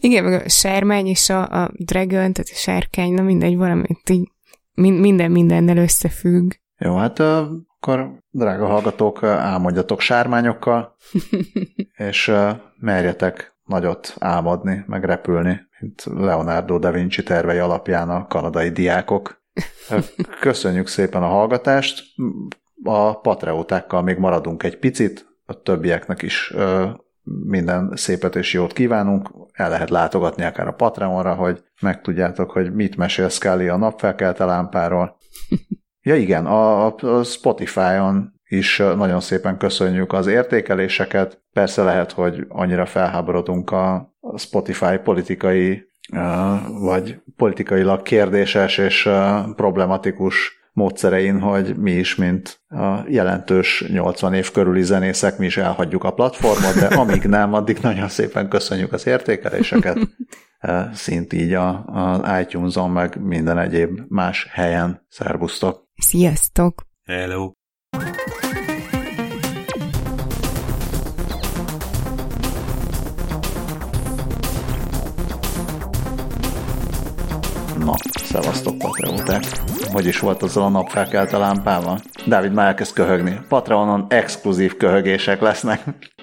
Igen, meg a sármány és a, a dragon, tehát a sárkány, na mindegy, valamit így minden mindennel összefügg. Jó, hát akkor drága hallgatók, álmodjatok sármányokkal, és merjetek nagyot álmodni, meg repülni, mint Leonardo da Vinci tervei alapján a kanadai diákok. Köszönjük szépen a hallgatást. A patreótákkal még maradunk egy picit, a többieknek is minden szépet és jót kívánunk. El lehet látogatni akár a Patreonra, hogy megtudjátok, hogy mit mesél Scully a napfelkelte lámpáról. Ja igen, a, a Spotify-on is nagyon szépen köszönjük az értékeléseket. Persze lehet, hogy annyira felháborodunk a Spotify politikai vagy politikailag kérdéses és problematikus módszerein, hogy mi is, mint a jelentős 80 év körüli zenészek, mi is elhagyjuk a platformot, de amíg nem, addig nagyon szépen köszönjük az értékeléseket, szint így az iTunes-on, meg minden egyéb más helyen. Szervusztok! Sziasztok! Hello! Na, szevasztok Patreóták! Hogy is volt azzal a napfelkelt a lámpával? Dávid már elkezd köhögni. Patreonon exkluzív köhögések lesznek.